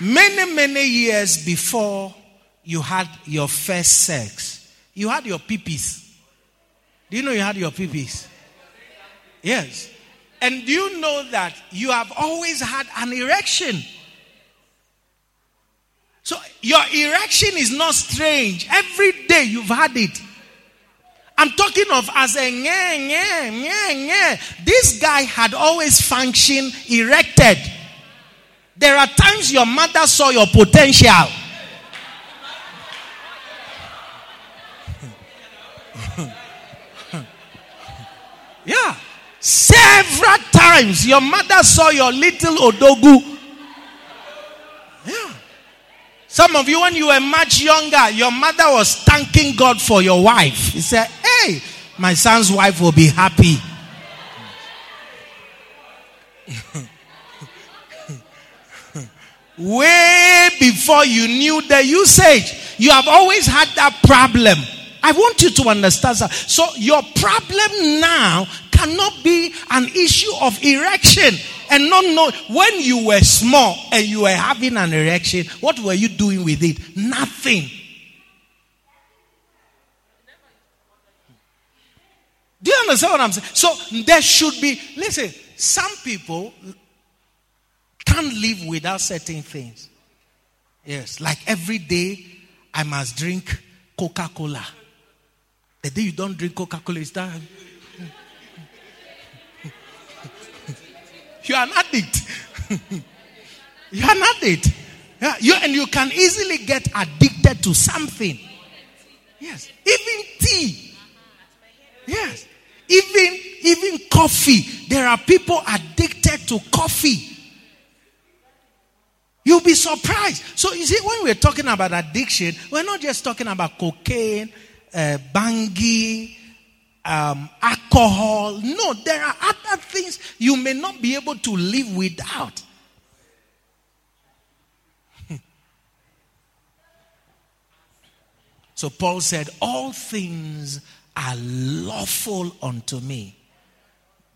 Many, many years before you had your first sex, you had your peepees. Do you know you had your peepees? Yes. And do you know that you have always had an erection? So your erection is not strange. Every day you've had it. I'm talking of as a nye, nye, nye, nye. This guy had always functioned erected. There are times your mother saw your potential. [laughs] yeah. Several times your mother saw your little odogu Some of you, when you were much younger, your mother was thanking God for your wife. He said, Hey, my son's wife will be happy. [laughs] Way before you knew the usage, you have always had that problem. I want you to understand that. So, your problem now cannot be an issue of erection and not know when you were small and you were having an erection, what were you doing with it? Nothing. Do you understand what I'm saying? So there should be, listen, some people can't live without certain things. Yes, like every day I must drink Coca Cola. The day you don't drink Coca Cola, is that You are an addict. [laughs] you are an addict. Yeah, you, and you can easily get addicted to something. Yes. Even tea. Yes. Even even coffee. There are people addicted to coffee. You'll be surprised. So you see, when we're talking about addiction, we're not just talking about cocaine, uh, bangi, um, alcohol. No, there are other things you may not be able to live without. [laughs] so Paul said, All things are lawful unto me,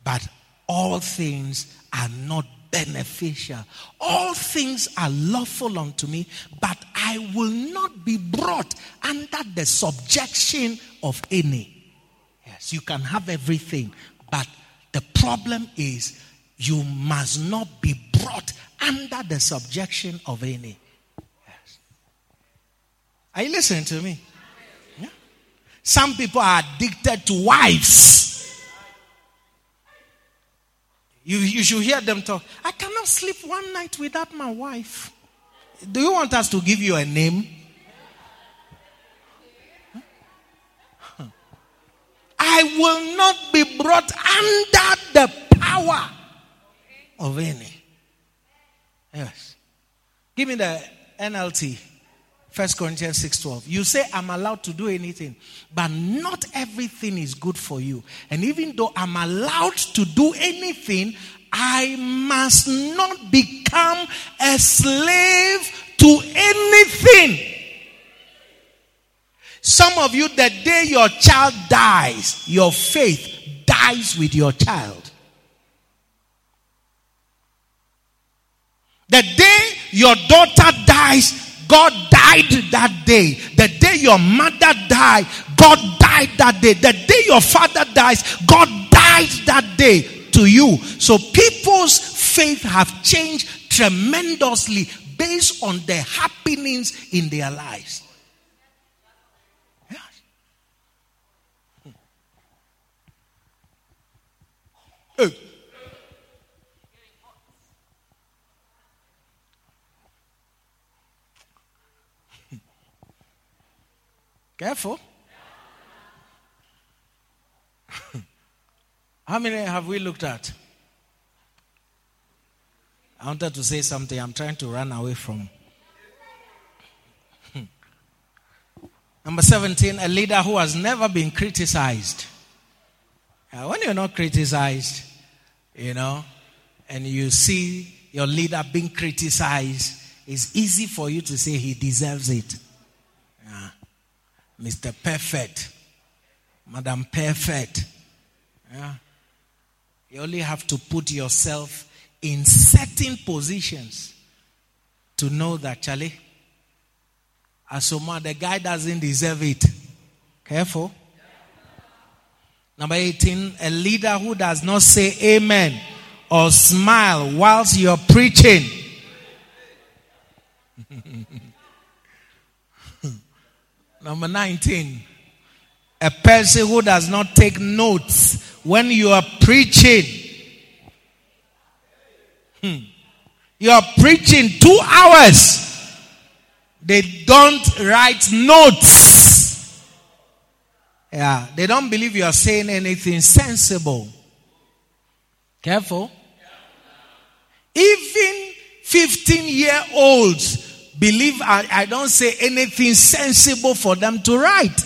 but all things are not beneficial. All things are lawful unto me, but I will not be brought under the subjection of any. Yes, you can have everything, but the problem is you must not be brought under the subjection of any. Yes. Are you listening to me? Yeah. Some people are addicted to wives. You, you should hear them talk. I cannot sleep one night without my wife. Do you want us to give you a name? I will not be brought under the power of any. Yes. Give me the NLT. 1 Corinthians 6:12. You say I'm allowed to do anything, but not everything is good for you. And even though I'm allowed to do anything, I must not become a slave to anything. Some of you, the day your child dies, your faith dies with your child. The day your daughter dies, God died that day. The day your mother died, God died that day. The day your father dies, God died that day to you. So people's faith have changed tremendously based on the happenings in their lives. Careful. How many have we looked at? I wanted to say something. I'm trying to run away from. Hmm. Number 17, a leader who has never been criticized. when you're not criticized, you know, and you see your leader being criticized, it's easy for you to say he deserves it. Mr. Perfect, Madam Perfect. Yeah. You only have to put yourself in certain positions to know that, Charlie, Asoma, the guy doesn't deserve it. Careful. Number 18, a leader who does not say amen or smile whilst you're preaching. [laughs] Number 19. A person who does not take notes when you are preaching. Hmm. You are preaching two hours. They don't write notes. Yeah, they don't believe you are saying anything sensible. Careful. Even 15 year olds believe I, I don't say anything sensible for them to write.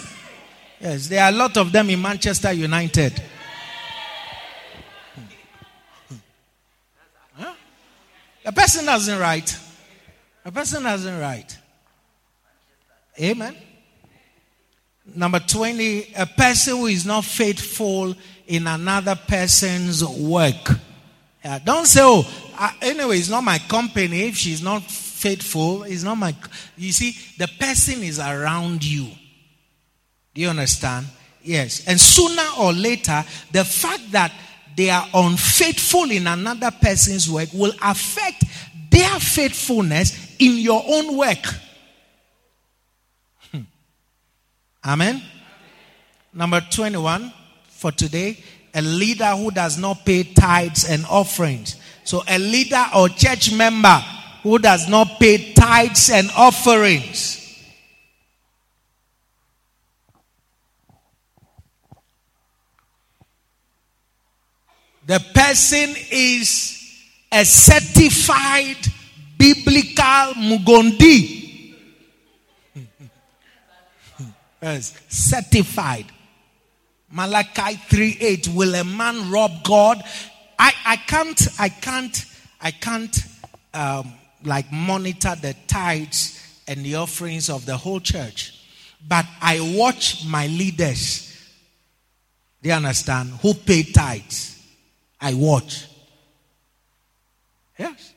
Yes, there are a lot of them in Manchester United. Hmm. Huh? A person doesn't write. A person doesn't write. Amen. Number 20, a person who is not faithful in another person's work. Yeah, don't say, oh, anyway, it's not my company if she's not faithful it's not my. You see, the person is around you. Do you understand? Yes. And sooner or later, the fact that they are unfaithful in another person's work will affect their faithfulness in your own work. Hmm. Amen. Number 21 for today a leader who does not pay tithes and offerings. So, a leader or church member who does not pay tithes and offerings. The person is a certified biblical mugondi. Yes, certified. Malachi 3 8. Will a man rob God? I, I can't, I can't, I can't um, like monitor the tithes and the offerings of the whole church. but I watch my leaders. You understand? Who pay tithes. I watch. Yes.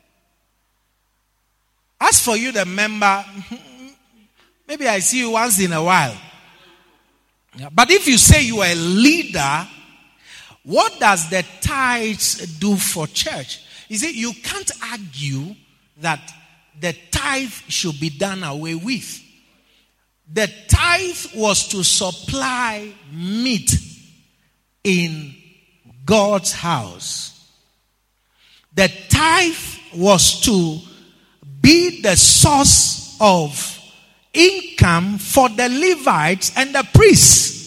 As for you, the member, [laughs] maybe I see you once in a while. But if you say you are a leader, what does the tithes do for church? You can't argue that the tithe should be done away with. The tithe was to supply meat in God's house. The tithe was to be the source of income for the Levites and the priests.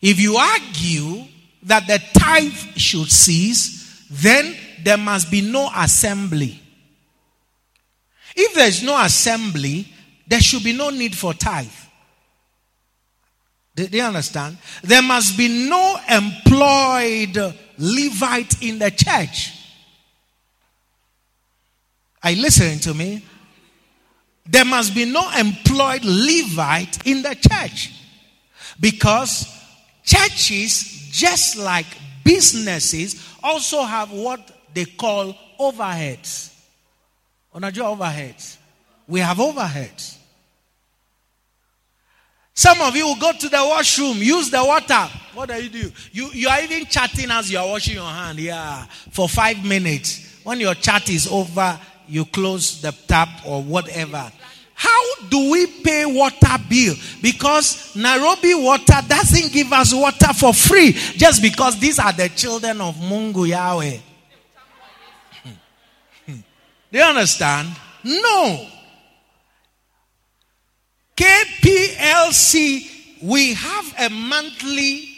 If you argue that the tithe should cease, then there must be no assembly. If there is no assembly, there should be no need for tithe. Do you understand? There must be no employed Levite in the church. Are you listening to me? There must be no employed Levite in the church. Because churches, just like businesses, also have what they call overheads. Unajua overheads. We have overheads. Some of you will go to the washroom, use the water. What do you do? You, you are even chatting as you are washing your hand. Yeah, for five minutes. When your chat is over, you close the tap or whatever. How do we pay water bill? Because Nairobi water doesn't give us water for free just because these are the children of Mungu Yahweh. Hmm. Hmm. Do you understand? No. KPLC, we have a monthly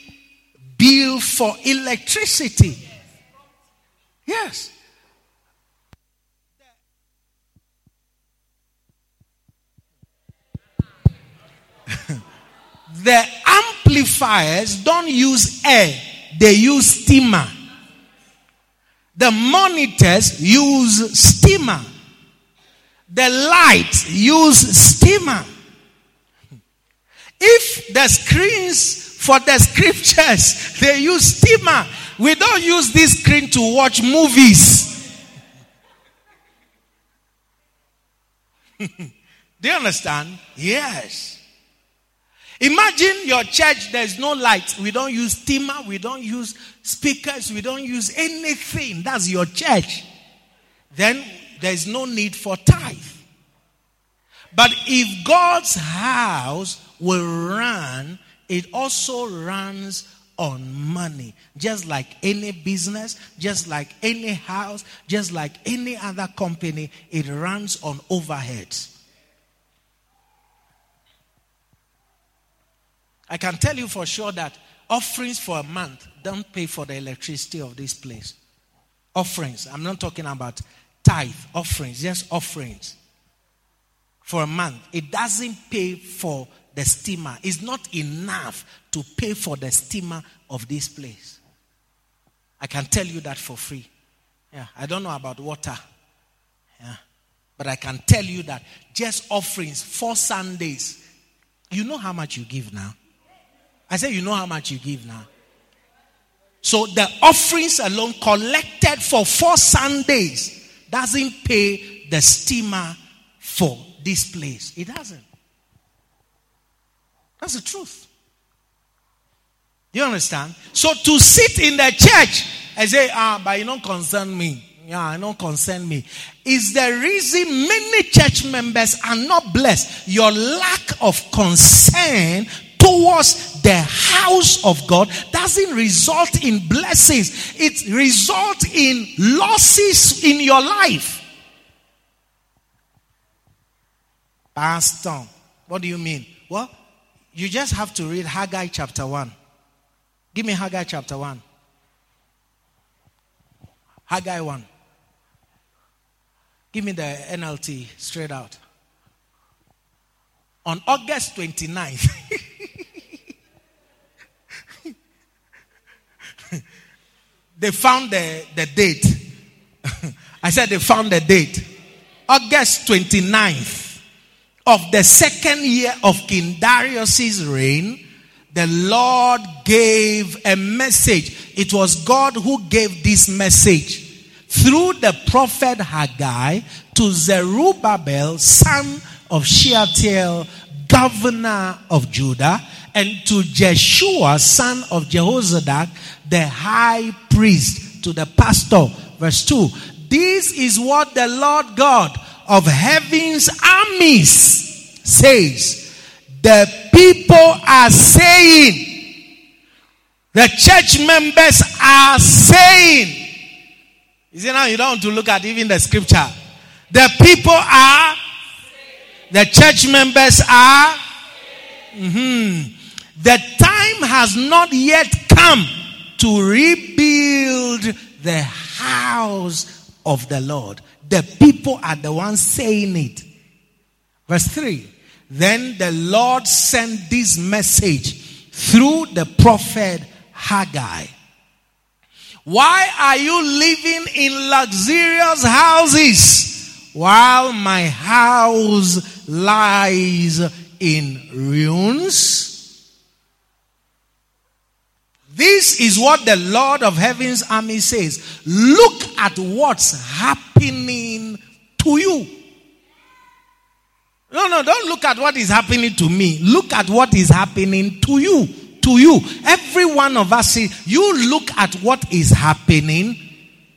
bill for electricity. Yes. [laughs] the amplifiers don't use air, they use steamer. The monitors use steamer. The lights use steamer. If the screens for the scriptures, [laughs] they use steamer. We don't use this screen to watch movies. [laughs] Do you understand? Yes. Imagine your church, there's no light. We don't use steamer, we don't use speakers, we don't use anything. That's your church. Then there's no need for tithe. But if God's house will run, it also runs on money. Just like any business, just like any house, just like any other company, it runs on overheads. I can tell you for sure that offerings for a month don't pay for the electricity of this place. Offerings. I'm not talking about tithe, offerings, just offerings. For a month. It doesn't pay for the steamer. It's not enough to pay for the steamer of this place. I can tell you that for free. Yeah, I don't know about water. Yeah. But I can tell you that just offerings for Sundays. You know how much you give now? I said, You know how much you give now? So the offerings alone collected for four Sundays doesn't pay the steamer for this place. It doesn't. That's the truth. You understand? So to sit in the church and say, ah, but you don't concern me. Yeah, I don't concern me. Is the reason many church members are not blessed. Your lack of concern towards the house of God doesn't result in blessings, it results in losses in your life. Pastor, what do you mean? Well, you just have to read Haggai chapter 1. Give me Haggai chapter 1. Haggai 1. Give me the NLT straight out. On August 29th, [laughs] they found the, the date. [laughs] I said they found the date. August 29th of the second year of King Darius's reign, the Lord gave a message. It was God who gave this message through the prophet Haggai to Zerubbabel, son of Shealtiel, governor of Judah, and to Jeshua, son of Jehozadak, the high priest, to the pastor. Verse 2. This is what the Lord God of heaven's armies says. The people are saying, the church members are saying, you see now you don't want to look at even the scripture. The people are, the church members are, mm-hmm. the time has not yet come to rebuild the house of the Lord. The people are the ones saying it. Verse 3 Then the Lord sent this message through the prophet Haggai. Why are you living in luxurious houses while my house lies in ruins? This is what the Lord of Heaven's army says. Look at what's happening to you. No, no, don't look at what is happening to me. Look at what is happening to you. To you. Every one of us, you look at what is happening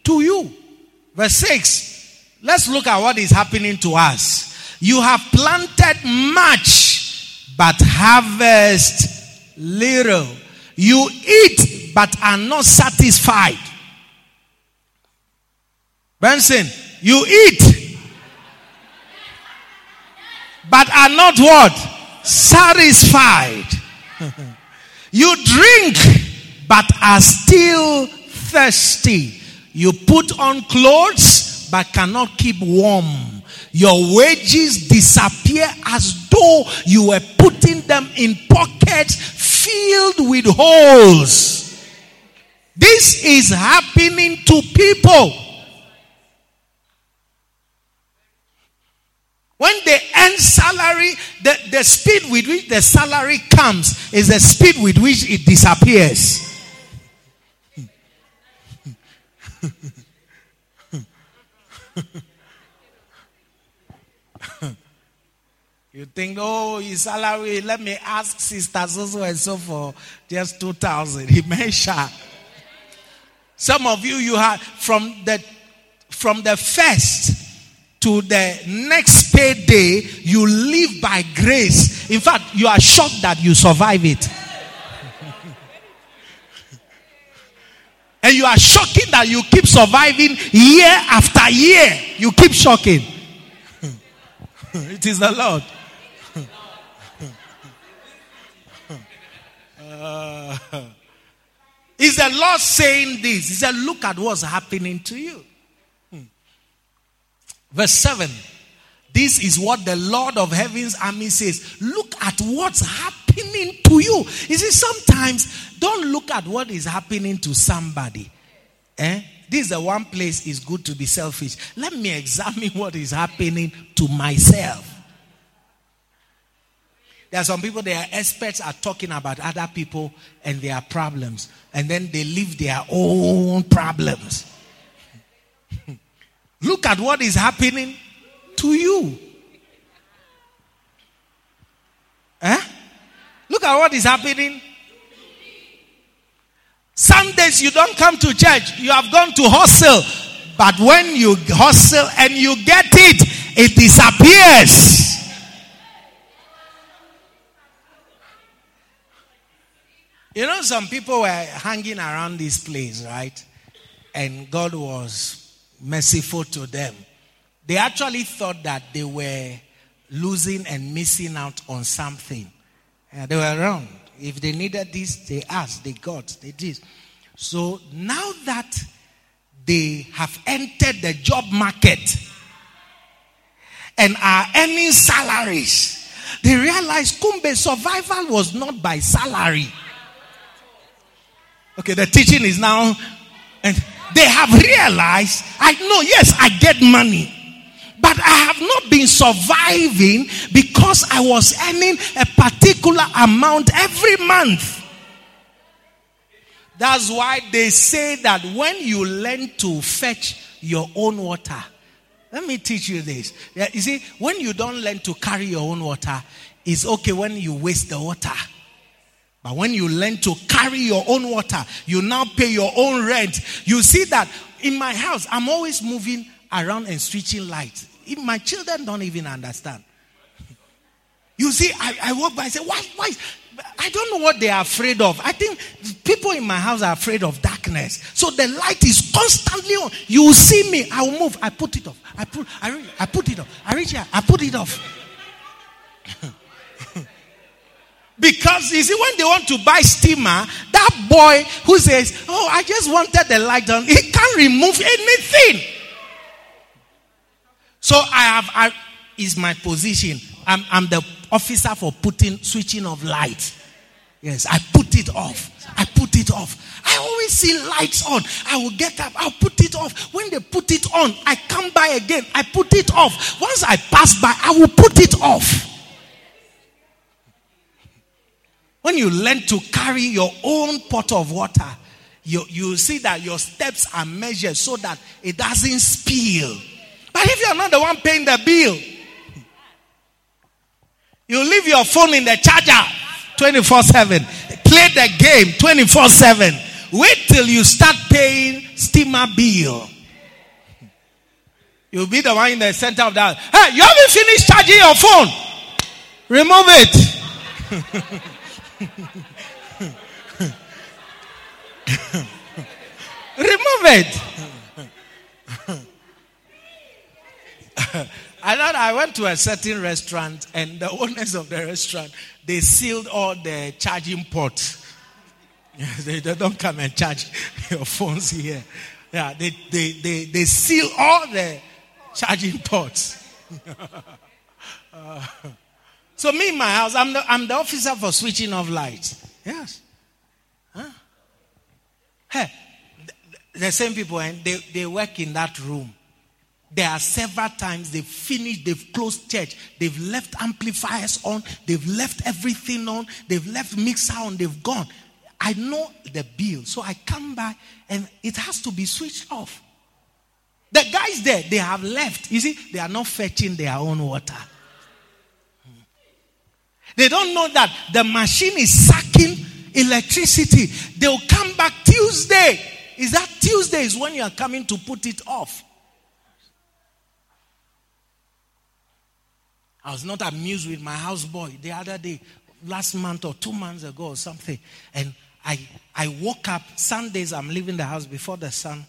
to you. Verse 6. Let's look at what is happening to us. You have planted much, but harvest little. You eat but are not satisfied. Benson, you eat but are not what? Satisfied. [laughs] you drink but are still thirsty. You put on clothes but cannot keep warm. Your wages disappear as though you were putting them in pockets filled with holes. This is happening to people. When they earn salary, the, the speed with which the salary comes is the speed with which it disappears. You think, oh, his salary, let me ask Sister so and so for just 2,000. [laughs] He share. Some of you, you have from the, from the first to the next payday, you live by grace. In fact, you are shocked that you survive it. [laughs] and you are shocking that you keep surviving year after year. You keep shocking. [laughs] it is the Lord. Uh, [laughs] is the Lord saying this? He said, Look at what's happening to you. Hmm. Verse 7. This is what the Lord of Heaven's army says. Look at what's happening to you. You see, sometimes don't look at what is happening to somebody. Eh? This is the one place is good to be selfish. Let me [laughs] examine what is happening to myself. There are some people, they are experts at talking about other people and their problems. And then they leave their own problems. [laughs] Look at what is happening to you. Eh? Look at what is happening. Some days you don't come to church. You have gone to hustle. But when you hustle and you get it, it disappears. You know, some people were hanging around this place, right? And God was merciful to them. They actually thought that they were losing and missing out on something. And they were wrong. If they needed this, they asked, they got, they did. So now that they have entered the job market and are earning salaries, they realize Kumbe survival was not by salary. Okay, the teaching is now, and they have realized, I know, yes, I get money, But I have not been surviving because I was earning a particular amount every month. That's why they say that when you learn to fetch your own water, let me teach you this. You see, when you don't learn to carry your own water, it's okay when you waste the water. But when you learn to carry your own water, you now pay your own rent. You see that in my house, I'm always moving around and switching lights. My children don't even understand. [laughs] You see, I, I walk by and say, why, why? I don't know what they are afraid of. I think people in my house are afraid of darkness. So the light is constantly on. You see me. I will move. I put it off. I put, I, I put it off. I reach here. I put it off. [laughs] Because you see, when they want to buy steamer, that boy who says, Oh, I just wanted the light on, he can't remove anything. So I have, I, is my position. I'm, I'm the officer for putting, switching of light. Yes, I put it off. I put it off. I always see lights on. I will get up. I'll put it off. When they put it on, I come by again. I put it off. Once I pass by, I will put it off. When you learn to carry your own pot of water, you, you see that your steps are measured so that it doesn't spill. But if you're not the one paying the bill, you leave your phone in the charger 24 7, play the game 24 7. Wait till you start paying steamer bill. You'll be the one in the center of that. Hey, you haven't finished charging your phone. Remove it. [laughs] Remove it. I thought I went to a certain restaurant and the owners of the restaurant they sealed all the charging ports. [laughs] they, don't come and charge [laughs] your phones here. Yeah, they, they, they, they seal all the charging ports. [laughs] uh, so me in my house, I'm the, I'm the officer for switching off lights. Yes. Huh? Hey, the, the same people, and they, they work in that room. There are several times they've finished, they've closed church, they've left amplifiers on, they've left everything on, they've left mixer on, they've gone. I know the bill, so I come by and it has to be switched off. The guys there, they have left. You see, they are not fetching their own water. They don't know that the machine is sucking electricity. They'll come back Tuesday. Is that Tuesday is when you are coming to put it off? I was not amused with my houseboy the other day, last month or two months ago or something. And I, I woke up, Sundays, I'm leaving the house before the sun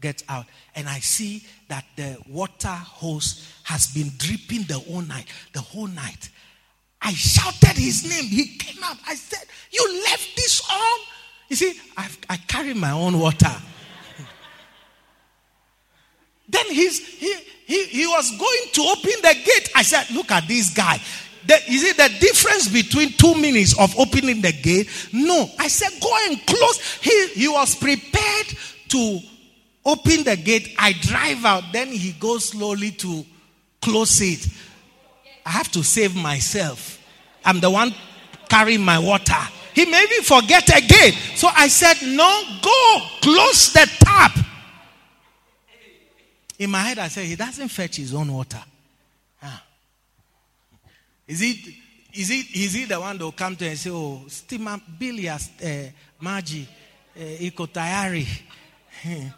gets out. And I see that the water hose has been dripping the whole night, the whole night. I shouted his name. He came out. I said, You left this on? You see, I've, I carry my own water. [laughs] then he's, he, he, he was going to open the gate. I said, Look at this guy. The, see the difference between two minutes of opening the gate? No. I said, Go and close. He, he was prepared to open the gate. I drive out. Then he goes slowly to close it. I have to save myself. I'm the one carrying my water. He maybe forget again. So I said, No, go, close the tap. In my head, I said, He doesn't fetch his own water. Huh. Is it is it is he the one that will come to and say, Oh, steamer Bilias uh, uh, Iko Tayari? [laughs]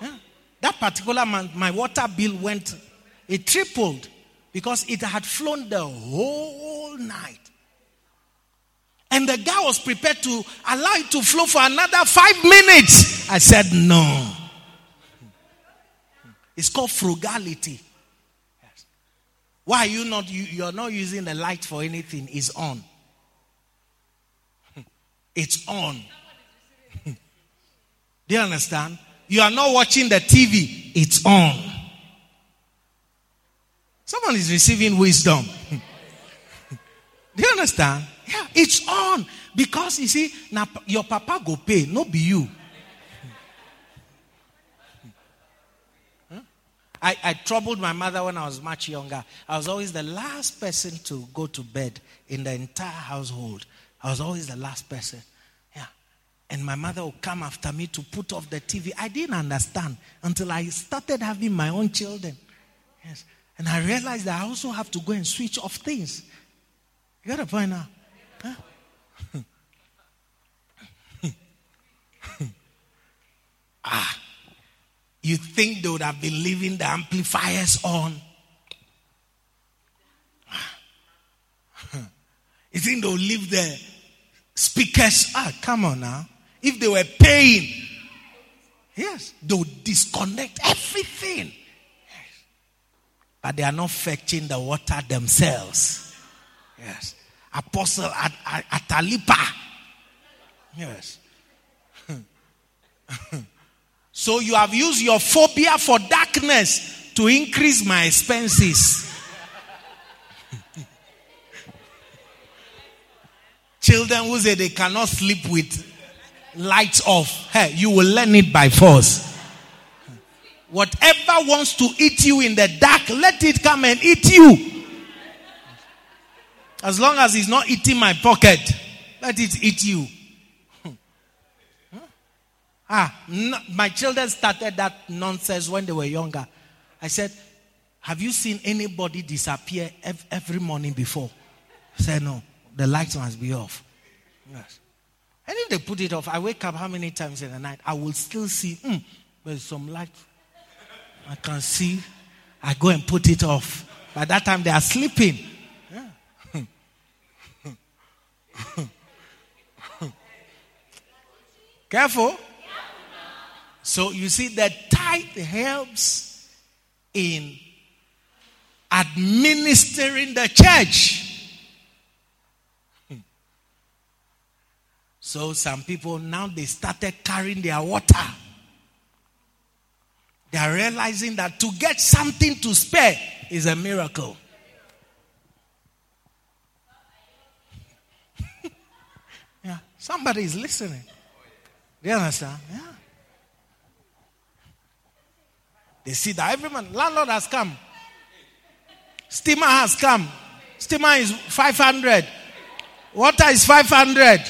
huh? That particular month, my water bill went, it tripled because it had flown the whole night. And the guy was prepared to allow it to flow for another five minutes. I said, no. It's called frugality. Yes. Why are you not, you, you're not using the light for anything? It's on. [laughs] It's on. [laughs] Do you understand? You are not watching the TV. It's on. Someone is receiving wisdom. Do you understand? Yeah, it's on. Because you see, now your papa go pay, no be you. I, I troubled my mother when I was much younger. I was always the last person to go to bed in the entire household. I was always the last person. Yeah. And my mother would come after me to put off the TV. I didn't understand until I started having my own children. Yes. And I realized that I also have to go and switch off things. You got a point now? Huh? [laughs] ah. You think they would have been leaving the amplifiers on? You think they'll leave the speakers? Ah, come on now. If they were paying, yes, they'll disconnect everything. But they are not fetching the water themselves. Yes. Apostle at Atalipa. Yes. [laughs] So you have used your phobia for darkness to increase my expenses. [laughs] Children who say they cannot sleep with lights off, hey, you will learn it by force. Whatever wants to eat you in the dark, let it come and eat you. As long as it's not eating my pocket, let it eat you. Ah, no, my children started that nonsense when they were younger. I said, Have you seen anybody disappear every morning before? I said, No, the lights must be off. Yes. And if they put it off, I wake up how many times in the night? I will still see, hmm, there's some light. I can see. I go and put it off. By that time, they are sleeping. [laughs] Careful. So you see, that tithe helps in administering the church. So some people now they started carrying their water. They are realizing that to get something to spare is a miracle. [laughs] yeah, somebody is listening. Do you understand? Yeah. They see that every man, landlord has come. Steamer has come. Steamer is 500. Water is 500.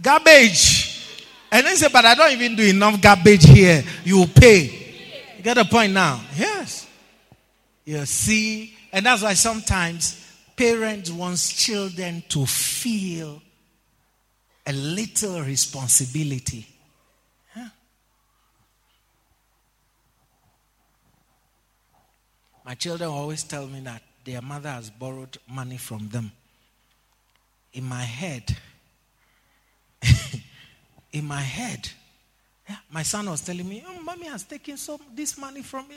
Garbage. And they say, but I don't even do enough garbage here. You pay. You get the point now? Yes. You see, and that's why sometimes parents want children to feel a little responsibility. My children always tell me that their mother has borrowed money from them. In my head, [laughs] in my head, yeah, my son was telling me, oh, Mommy has taken some this money from me.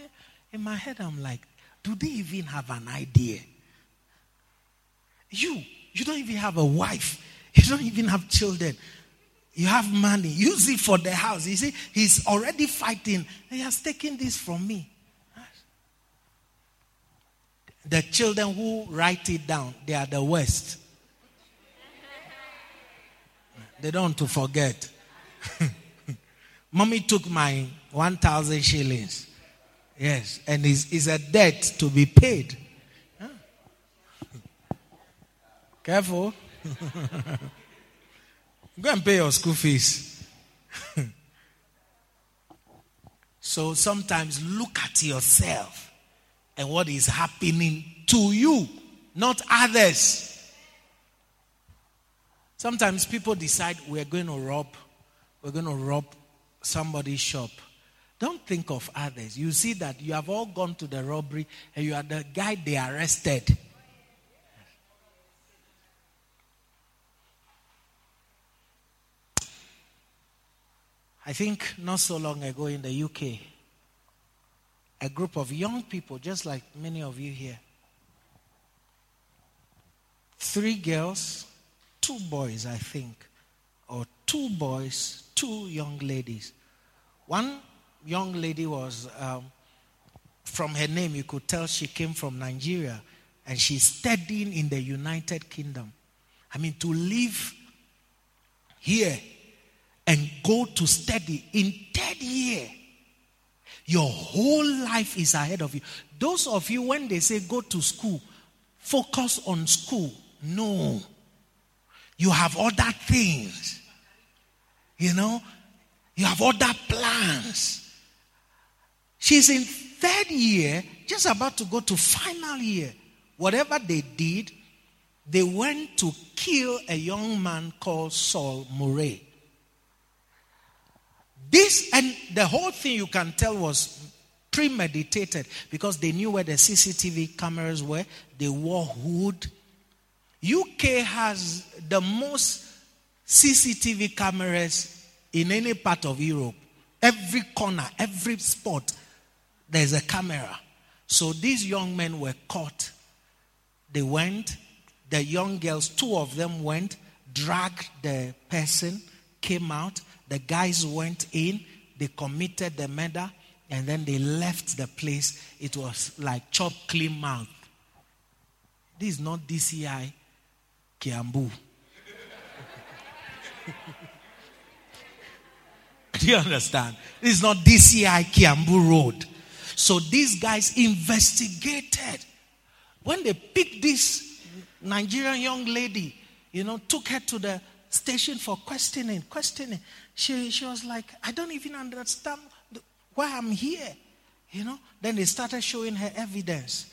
In my head, I'm like, do they even have an idea? You, you don't even have a wife. You don't even have children. You have money. Use it for the house. You see, he's already fighting. He has taken this from me. The children who write it down, they are the worst. They don't to forget. [laughs] Mommy took my 1,000 shillings. Yes, and it's, it's a debt to be paid. Careful. [laughs] Go and pay your school fees. [laughs] so sometimes look at yourself and what is happening to you, not others. Sometimes people decide we're going to rob, we're going to rob somebody's shop. Don't think of others. You see that you have all gone to the robbery and you are the guy they arrested. I think not so long ago in the UK, a group of young people, just like many of you here. Three girls, two boys, I think, or two boys, two young ladies. One young lady was, um, from her name, you could tell she came from Nigeria and she's studying in the United Kingdom. I mean, to live here and go to study in third year Your whole life is ahead of you. Those of you, when they say go to school, focus on school. No. You have other things. You know, you have other plans. She's in third year, just about to go to final year. Whatever they did, they went to kill a young man called Saul Murray. This and the whole thing you can tell was premeditated because they knew where the CCTV cameras were. They wore hood. UK has the most CCTV cameras in any part of Europe. Every corner, every spot, there's a camera. So these young men were caught. They went, the young girls, two of them went, dragged the person, came out. The guys went in, they committed the murder, and then they left the place. It was like chop clean mouth. This is not DCI Kiambu. [laughs] Do you understand? Is not DCI Kiambu Road. So these guys investigated. When they picked this Nigerian young lady, you know, took her to the station for questioning, questioning. She, she was like, I don't even understand why I'm here. You know, then they started showing her evidence.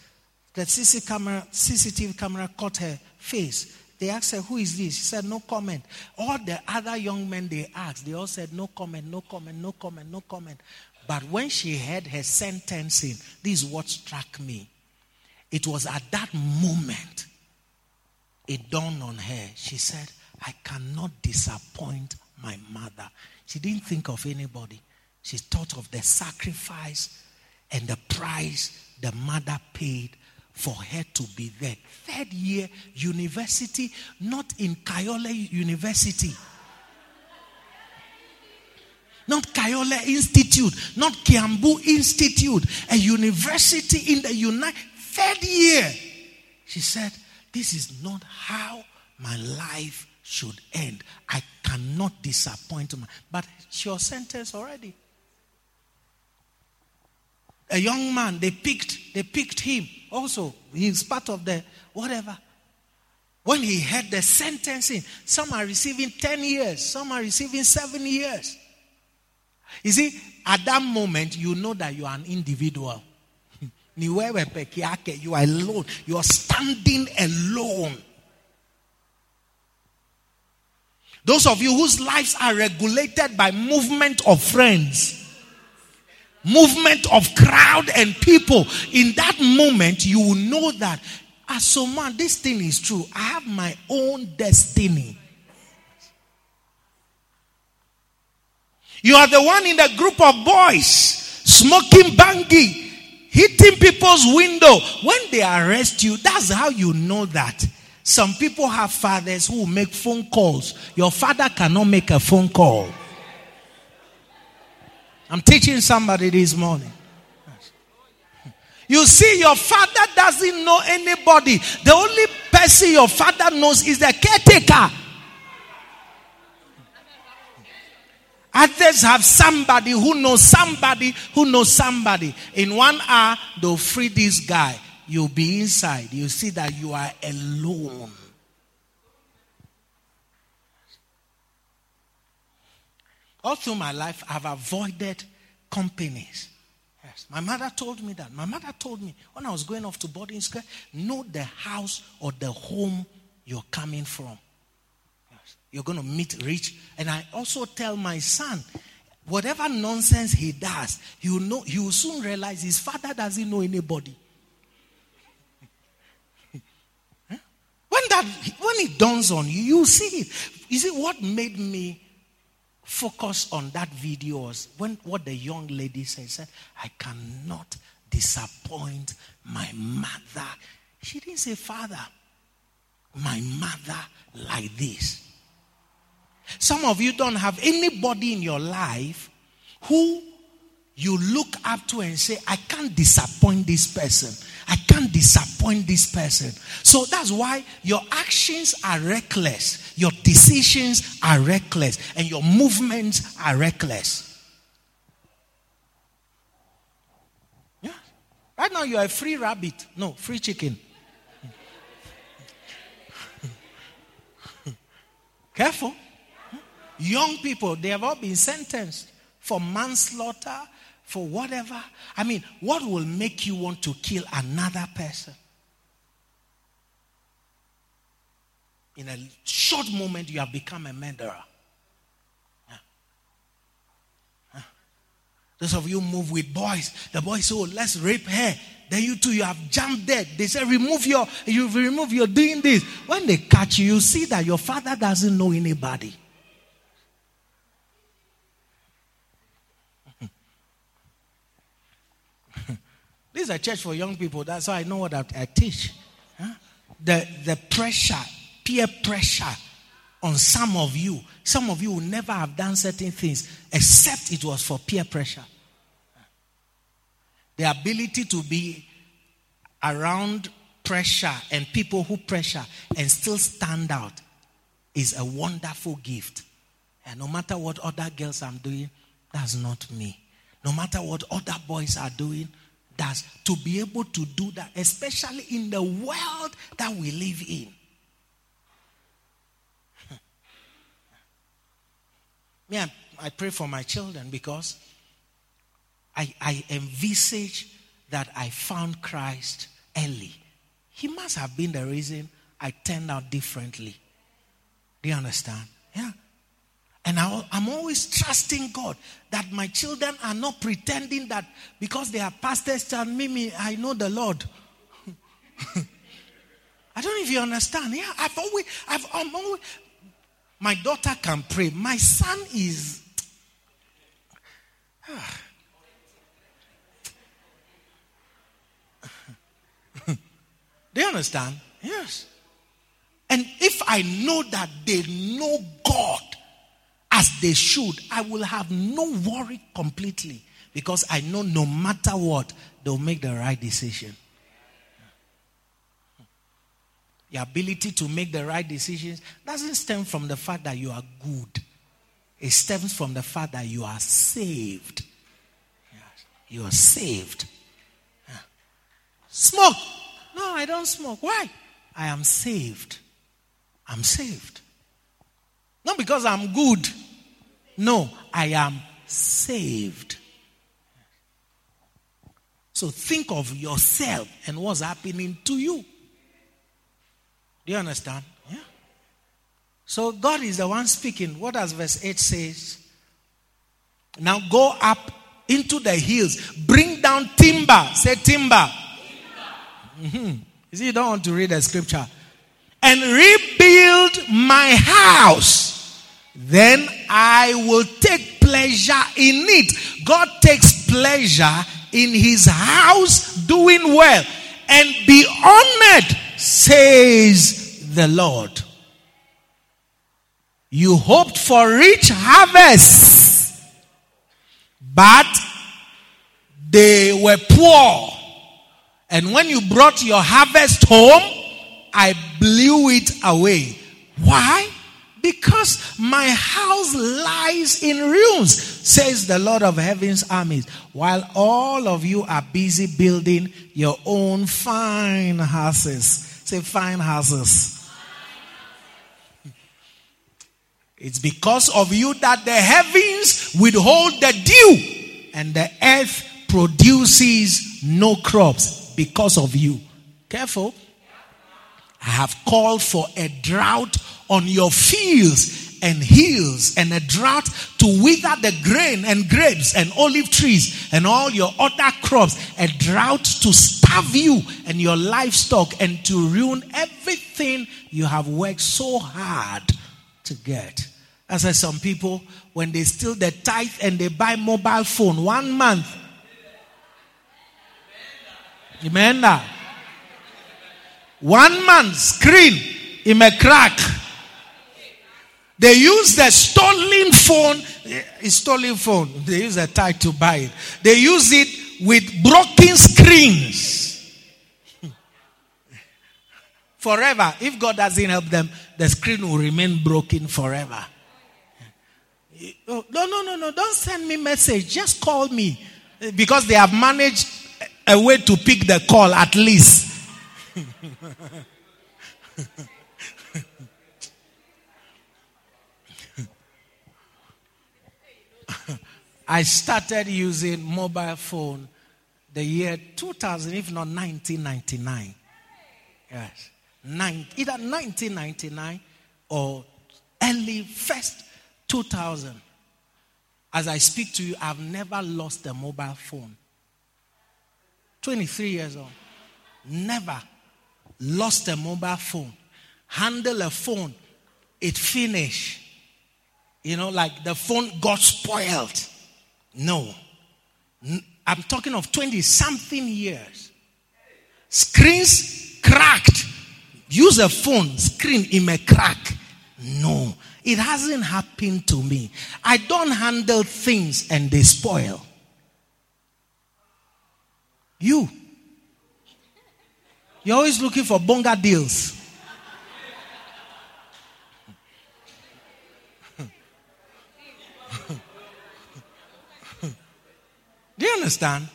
That CC camera, CCTV camera caught her face. They asked her, Who is this? She said, No comment. All the other young men they asked, they all said, No comment, no comment, no comment, no comment. But when she heard her sentencing, this is what struck me. It was at that moment it dawned on her. She said, I cannot disappoint my mother. She didn't think of anybody. She thought of the sacrifice and the price the mother paid for her to be there. Third year university, not in Kayole University. Not Kayole Institute, not Kiambu Institute, a university in the United third year. She said, This is not how my life should end. I cannot disappoint my but she was sentenced already. A young man, they picked, they picked him also. He's part of the whatever. When he had the sentencing, some are receiving 10 years, some are receiving 7 years. You see, at that moment, you know that you are an individual. [laughs] You are alone. You are standing alone. Those of you whose lives are regulated by movement of friends, movement of crowd and people, in that moment you will know that as ah, a man, this thing is true. I have my own destiny. You are the one in the group of boys smoking bangi, hitting people's window. When they arrest you, that's how you know that. Some people have fathers who make phone calls. Your father cannot make a phone call. I'm teaching somebody this morning. You see, your father doesn't know anybody. The only person your father knows is the caretaker. Others have somebody who knows somebody who knows somebody. In one hour, they'll free this guy. You'll be inside. You see that you are alone. All through my life, I've avoided companies. Yes. My mother told me that. My mother told me when I was going off to boarding school, know the house or the home you're coming from. Yes. You're going to meet rich. And I also tell my son, whatever nonsense he does, will, know, he will soon realize his father doesn't know anybody. [laughs] when that when it dawns on you, you see it. You see what made me focus on that video was when what the young lady said, said, I cannot disappoint my mother. She didn't say father, my mother like this. Some of you don't have anybody in your life who you look up to and say, I can't disappoint this person. I can't disappoint this person. So that's why your actions are reckless, your decisions are reckless, and your movements are reckless. Yeah. Right now, you are a free rabbit. No, free chicken. [laughs] Careful. Young people, they have all been sentenced for manslaughter, for whatever. I mean, what will make you want to kill another person? In a short moment, you have become a murderer. Those of you move with boys, the boys say, oh, let's rape her. Then you two, you have jumped dead. They say, remove your, you remove, you're doing this. When they catch you, you see that your father doesn't know anybody. This is a church for young people. That's why I know what I, I teach. Huh? The, the pressure, peer pressure on some of you. Some of you will never have done certain things except it was for peer pressure. The ability to be around pressure and people who pressure and still stand out is a wonderful gift. And no matter what other girls I'm doing, that's not me. No matter what other boys are doing, that's to be able to do that, especially in the world that we live in. [laughs] Me, I, I pray for my children because I, I envisage that I found Christ early. He must have been the reason I turned out differently. Do you understand? Yeah. And I, am always trusting God that my children are not pretending that because they are pastors and me, I know the Lord. [laughs] I don't know if you understand. Yeah, I've always, I've I'm always, my daughter can pray. My son is. [sighs] Do you understand? Yes. And if I know that they know as they should, I will have no worry completely because I know no matter what, they'll make the right decision. Your ability to make the right decisions doesn't stem from the fact that you are good, it stems from the fact that you are saved. You are saved. Smoke. No, I don't smoke. Why? I am saved. I'm saved. Not because I'm good. No, I am saved. So think of yourself and what's happening to you. Do you understand? Yeah. So God is the one speaking. What does verse 8 says? Now go up into the hills, bring down timber. Say timber. Mm-hmm. You see, you don't want to read the scripture. And rebuild my house. Then I will take pleasure in it. God takes pleasure in his house doing well and be honored, says the Lord. You hoped for rich harvests, but they were poor. And when you brought your harvest home, I blew it away. Why? Because my house lies in ruins, says the Lord of heaven's armies, while all of you are busy building your own fine houses. Say, fine houses. It's because of you that the heavens withhold the dew and the earth produces no crops because of you. Careful. I have called for a drought on your fields and hills and a drought to wither the grain and grapes and olive trees and all your other crops. A drought to starve you and your livestock and to ruin everything you have worked so hard to get. As I some people, when they steal the tithe and they buy mobile phone one month, Amen. One month screen in a crack. They use the stolen phone, eh, a stolen phone. They use a tie to buy it. They use it with broken screens. [laughs] forever. If God doesn't help them, the screen will remain broken forever. Oh, no, no, no, no. Don't send me message. Just call me. Eh, because they have managed a way to pick the call at least. [laughs] I started using mobile phone the year 2000, if not 1999. Yes. Nine, either 1999 or early first 2000. As I speak to you, I've never lost a mobile phone. 23 years old. Never lost a mobile phone. Handle a phone. It finished. You know, like the phone got spoiled. No. I'm talking of 20 something years. Screens cracked. Use a phone, screen in a crack. No. It hasn't happened to me. I don't handle things and they spoil. You. You're always looking for bonga deals. Do you understand?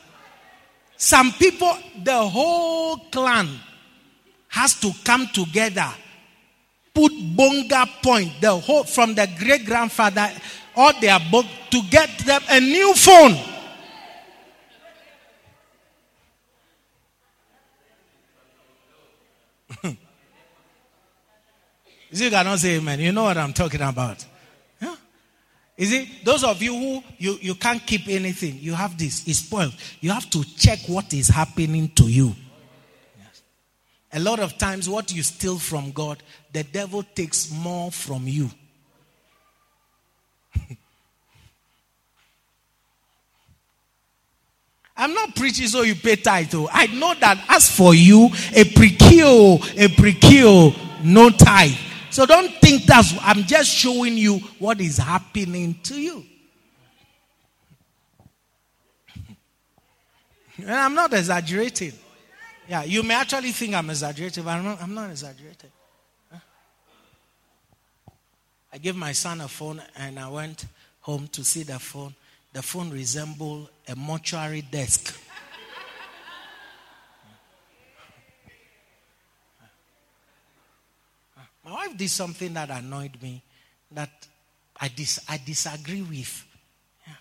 Some people, the whole clan has to come together, put bonga point, the whole from the great grandfather or their book to get them a new phone. [laughs] you cannot say amen. You know what I'm talking about. Is it those of you who you, you can't keep anything, you have this, it's spoiled. You have to check what is happening to you. Yes. A lot of times, what you steal from God, the devil takes more from you. [laughs] I'm not preaching so you pay tithe. Oh. I know that as for you, a precure, a precure, no tithe. So don't think that's, I'm just showing you what is happening to you. And I'm not exaggerating. Yeah, you may actually think I'm exaggerating, but I'm not, I'm not exaggerating. I gave my son a phone and I went home to see the phone. The phone resembled a mortuary desk. My wife did something that annoyed me that I, dis- I disagree with. Yeah.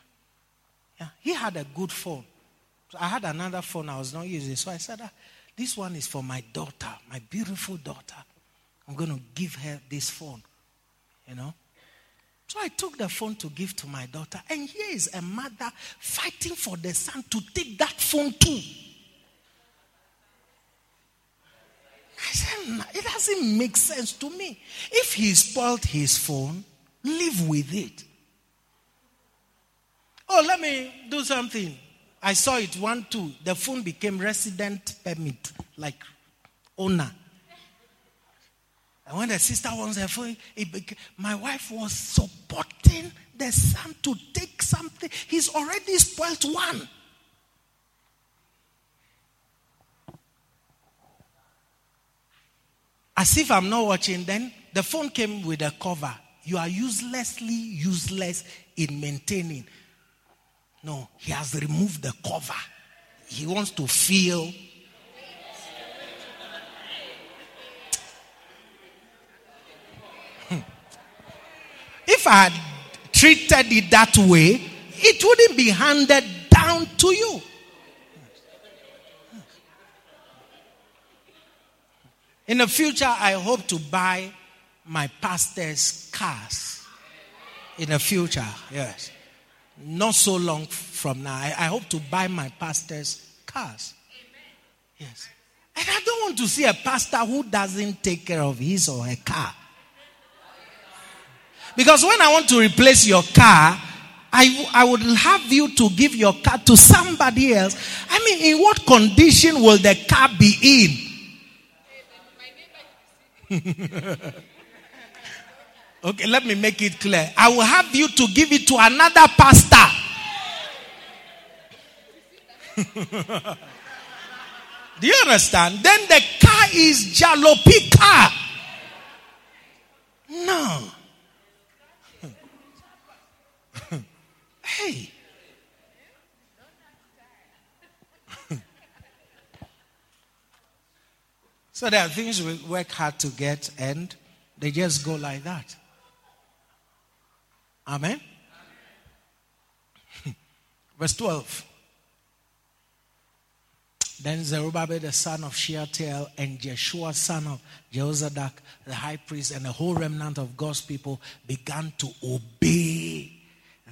Yeah. He had a good phone. So I had another phone I was not using. So I said, ah, This one is for my daughter, my beautiful daughter. I'm going to give her this phone. You know? So I took the phone to give to my daughter. And here is a mother fighting for the son to take that phone too. I said, it doesn't make sense to me. If he spoiled his phone, live with it. Oh, let me do something. I saw it one, two. The phone became resident permit, like owner. And when the sister wants her phone, became, my wife was supporting the son to take something. He's already spoiled one. As if I'm not watching, then the phone came with a cover. You are uselessly useless in maintaining. No, he has removed the cover. He wants to feel. Hmm. If I had treated it that way, it wouldn't be handed down to you. In the future, I hope to buy my pastor's cars. In the future, yes. Not so long from now. I, I hope to buy my pastor's cars. Yes. And I don't want to see a pastor who doesn't take care of his or her car. Because when I want to replace your car, I, I would have you to give your car to somebody else. I mean, in what condition will the car be in? [laughs] okay, let me make it clear. I will have you to give it to another pastor. [laughs] Do you understand? Then the car is jalopy car. No. hey. So there are things we work hard to get and they just go like that. Amen. [laughs] Verse 12. Then Zerubbabel the son of Shealtiel and Jeshua son of Jehozadak, the high priest, and the whole remnant of God's people began to obey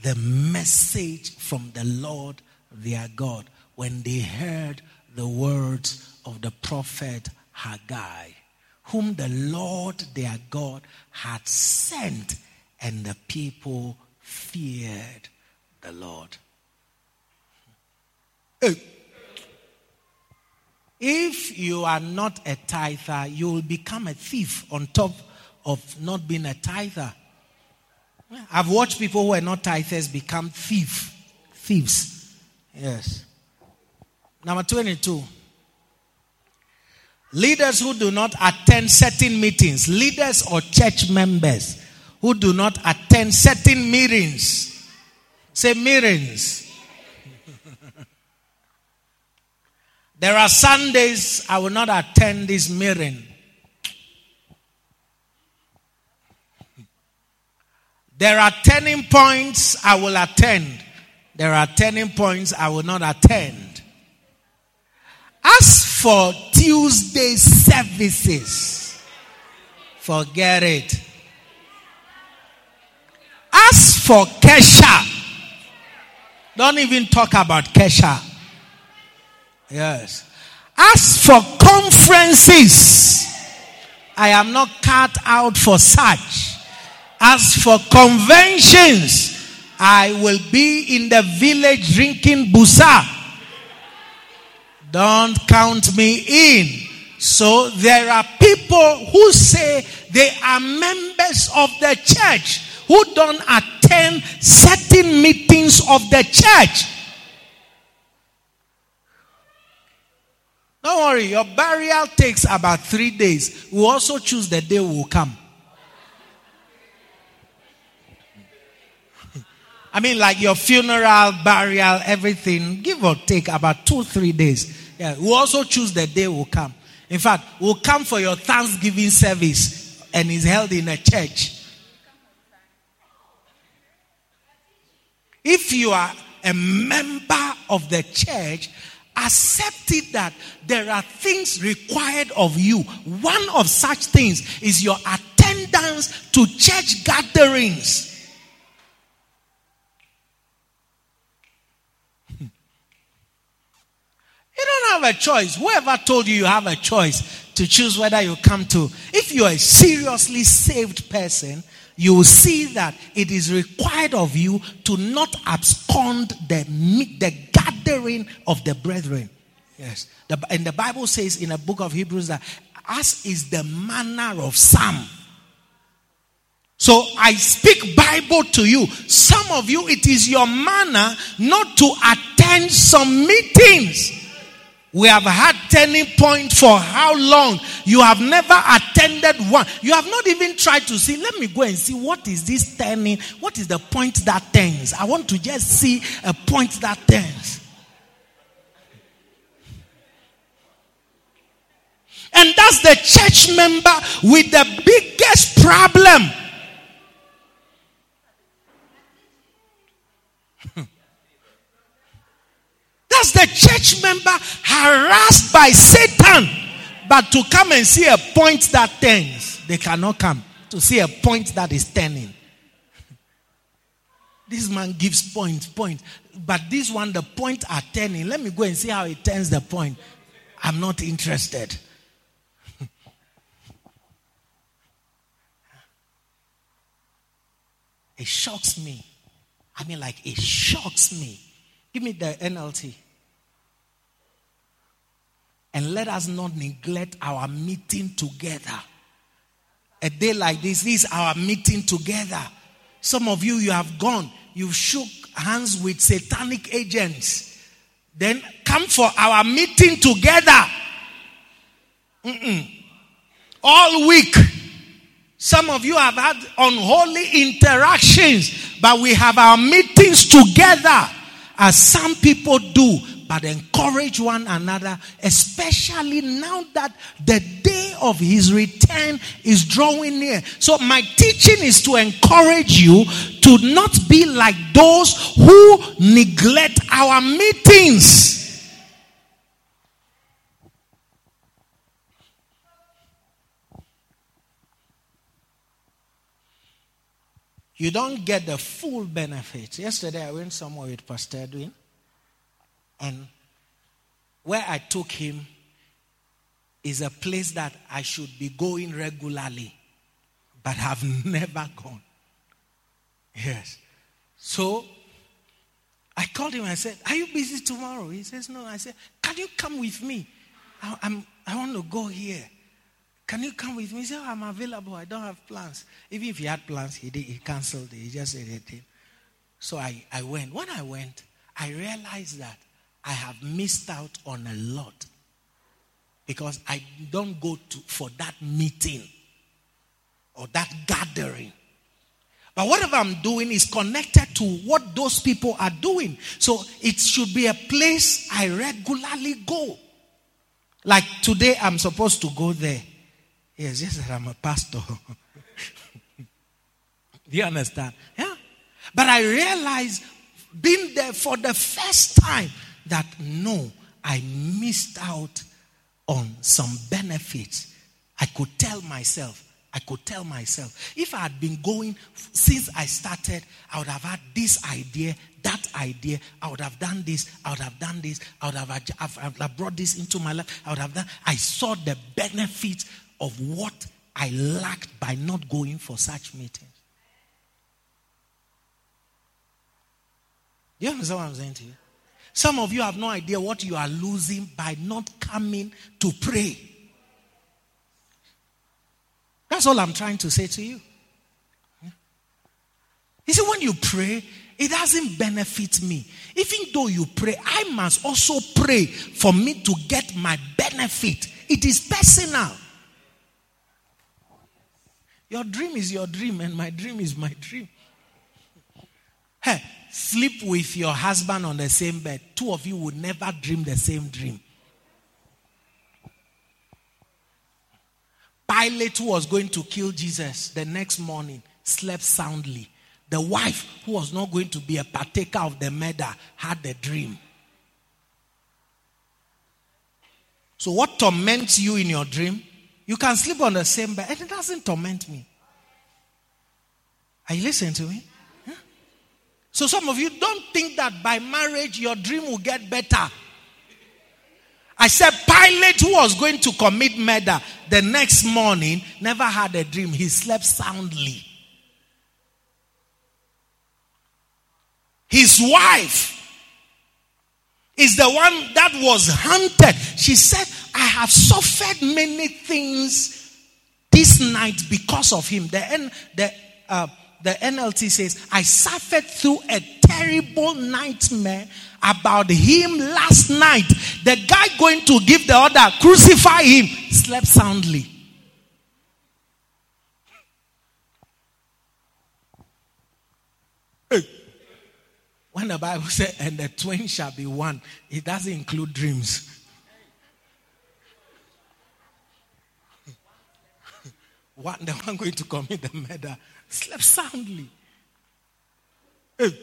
the message from the Lord their God when they heard the words of the prophet Haggai, whom the Lord their God had sent, and the people feared the Lord. Hey. If you are not a tither, you will become a thief on top of not being a tither. I've watched people who are not tithers become thief, thieves. Yes. Number 22. Leaders who do not attend certain meetings, leaders or church members who do not attend certain meetings. Say meetings. [laughs] there are Sundays I will not attend this meeting. There are turning points I will attend. There are turning points I will not attend. As for Tuesday services, forget it. As for Kesha, don't even talk about Kesha. Yes. As for conferences, I am not cut out for such. As for conventions, I will be in the village drinking busa. Don't count me in. So there are people who say they are members of the church who don't attend certain meetings of the church. Don't worry, your burial takes about three days. We also choose the day we will come. I mean, like your funeral, burial, everything, give or take about two, three days. Yeah, we'll also choose the day we'll come. In fact, we'll come for your Thanksgiving service and it's held in a church. If you are a member of the church, accept it that there are things required of you. One of such things is your attendance to church gatherings. You don't have a choice. Whoever told you you have a choice to choose whether you come to. If you are a seriously saved person, you will see that it is required of you to not abscond the, the gathering of the brethren. Yes. The, and the Bible says in the book of Hebrews that as is the manner of some. So I speak Bible to you. Some of you, it is your manner not to attend some meetings. We have had turning point for how long? You have never attended one. You have not even tried to see. Let me go and see what is this turning. What is the point that turns? I want to just see a point that turns. And that's the church member with the biggest problem. [laughs] That's the church member harassed by Satan. But to come and see a point that turns, they cannot come to see a point that is turning. [laughs] This man gives points, point, point. But this one, the point are turning. Let me go and see how it turns the point. I'm not interested. [laughs] it shocks me. I mean, like, it shocks me. Give me the NLT. And let us not neglect our meeting together. A day like this, this is our meeting together. Some of you, you have gone, you've shook hands with satanic agents. Then come for our meeting together. Mm-mm. All week. Some of you have had unholy interactions, but we have our meetings together as some people do but encourage one another, especially now that the day of his return is drawing near. So, my teaching is to encourage you to not be like those who neglect our meetings. you don't get the full benefits. Yesterday, I went somewhere with Pastor Edwin, and where I took him is a place that I should be going regularly, but have [laughs] never gone. Yes. So I called him. I said, "Are you busy tomorrow?" He says, "No." I said, "Can you come with me? I, I'm, I want to go here." Can you come with me? He said, oh, I'm available. I don't have plans. Even if he had plans, he, did, he canceled it. He just said it. So I, I went. When I went, I realized that I have missed out on a lot because I don't go to for that meeting or that gathering. But whatever I'm doing is connected to what those people are doing. So it should be a place I regularly go. Like today, I'm supposed to go there. Yes, yes, I'm a pastor. [laughs] Do you understand? Yeah. But I realized being there for the first time that no, I missed out on some benefits. I could tell myself, I could tell myself, if I had been going since I started, I would have had this idea, that idea. I would have done this, I would have done this, I would have, I've, I've brought this into my life. I would have done. I saw the benefits of what I lacked by not going for such meetings. You understand what I'm saying to you? Some of you have no idea what you are losing by not coming to pray. That's all I'm trying to say to you. You see, when you pray, it doesn't benefit me. Even though you pray, I must also pray for me to get my benefit. It is personal. Your dream is your dream, and my dream is my dream. Hey, sleep with your husband on the same bed. Two of you would never dream the same dream. Pilate, who was going to kill Jesus the next morning, slept soundly. The wife, who was not going to be a partaker of the murder, had the dream. So, what torments you in your dream you can sleep on the same bed and it doesn't torment me. Are you listening to me? So some of you don't think that by marriage your dream will get better. I said Pilate who was going to commit murder the next morning never had a dream. He slept soundly. His wife is the one that was hunted. She said, I have suffered many things this night because of him. The, N, the, uh, the NLT says, I suffered through a terrible nightmare about him last night. The guy going to give the order, crucify him, slept soundly. Hey. When the Bible says, and the twain shall be one, it doesn't include dreams. [laughs] one, the one going to commit the murder slept soundly. Hey.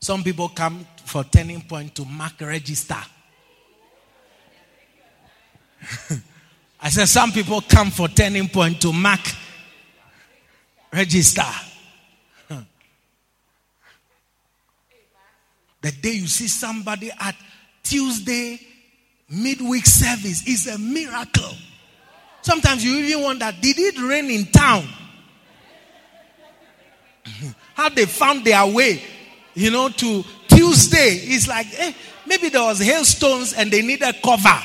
Some people come for turning point to mark register. [laughs] I said some people come for turning point to mark register. [laughs] The day you see somebody at Tuesday midweek service is a miracle. Sometimes you even wonder, did it rain in town? [laughs] How they found their way, you know, to Tuesday. It's like, eh, maybe there was hailstones and they needed cover. [laughs]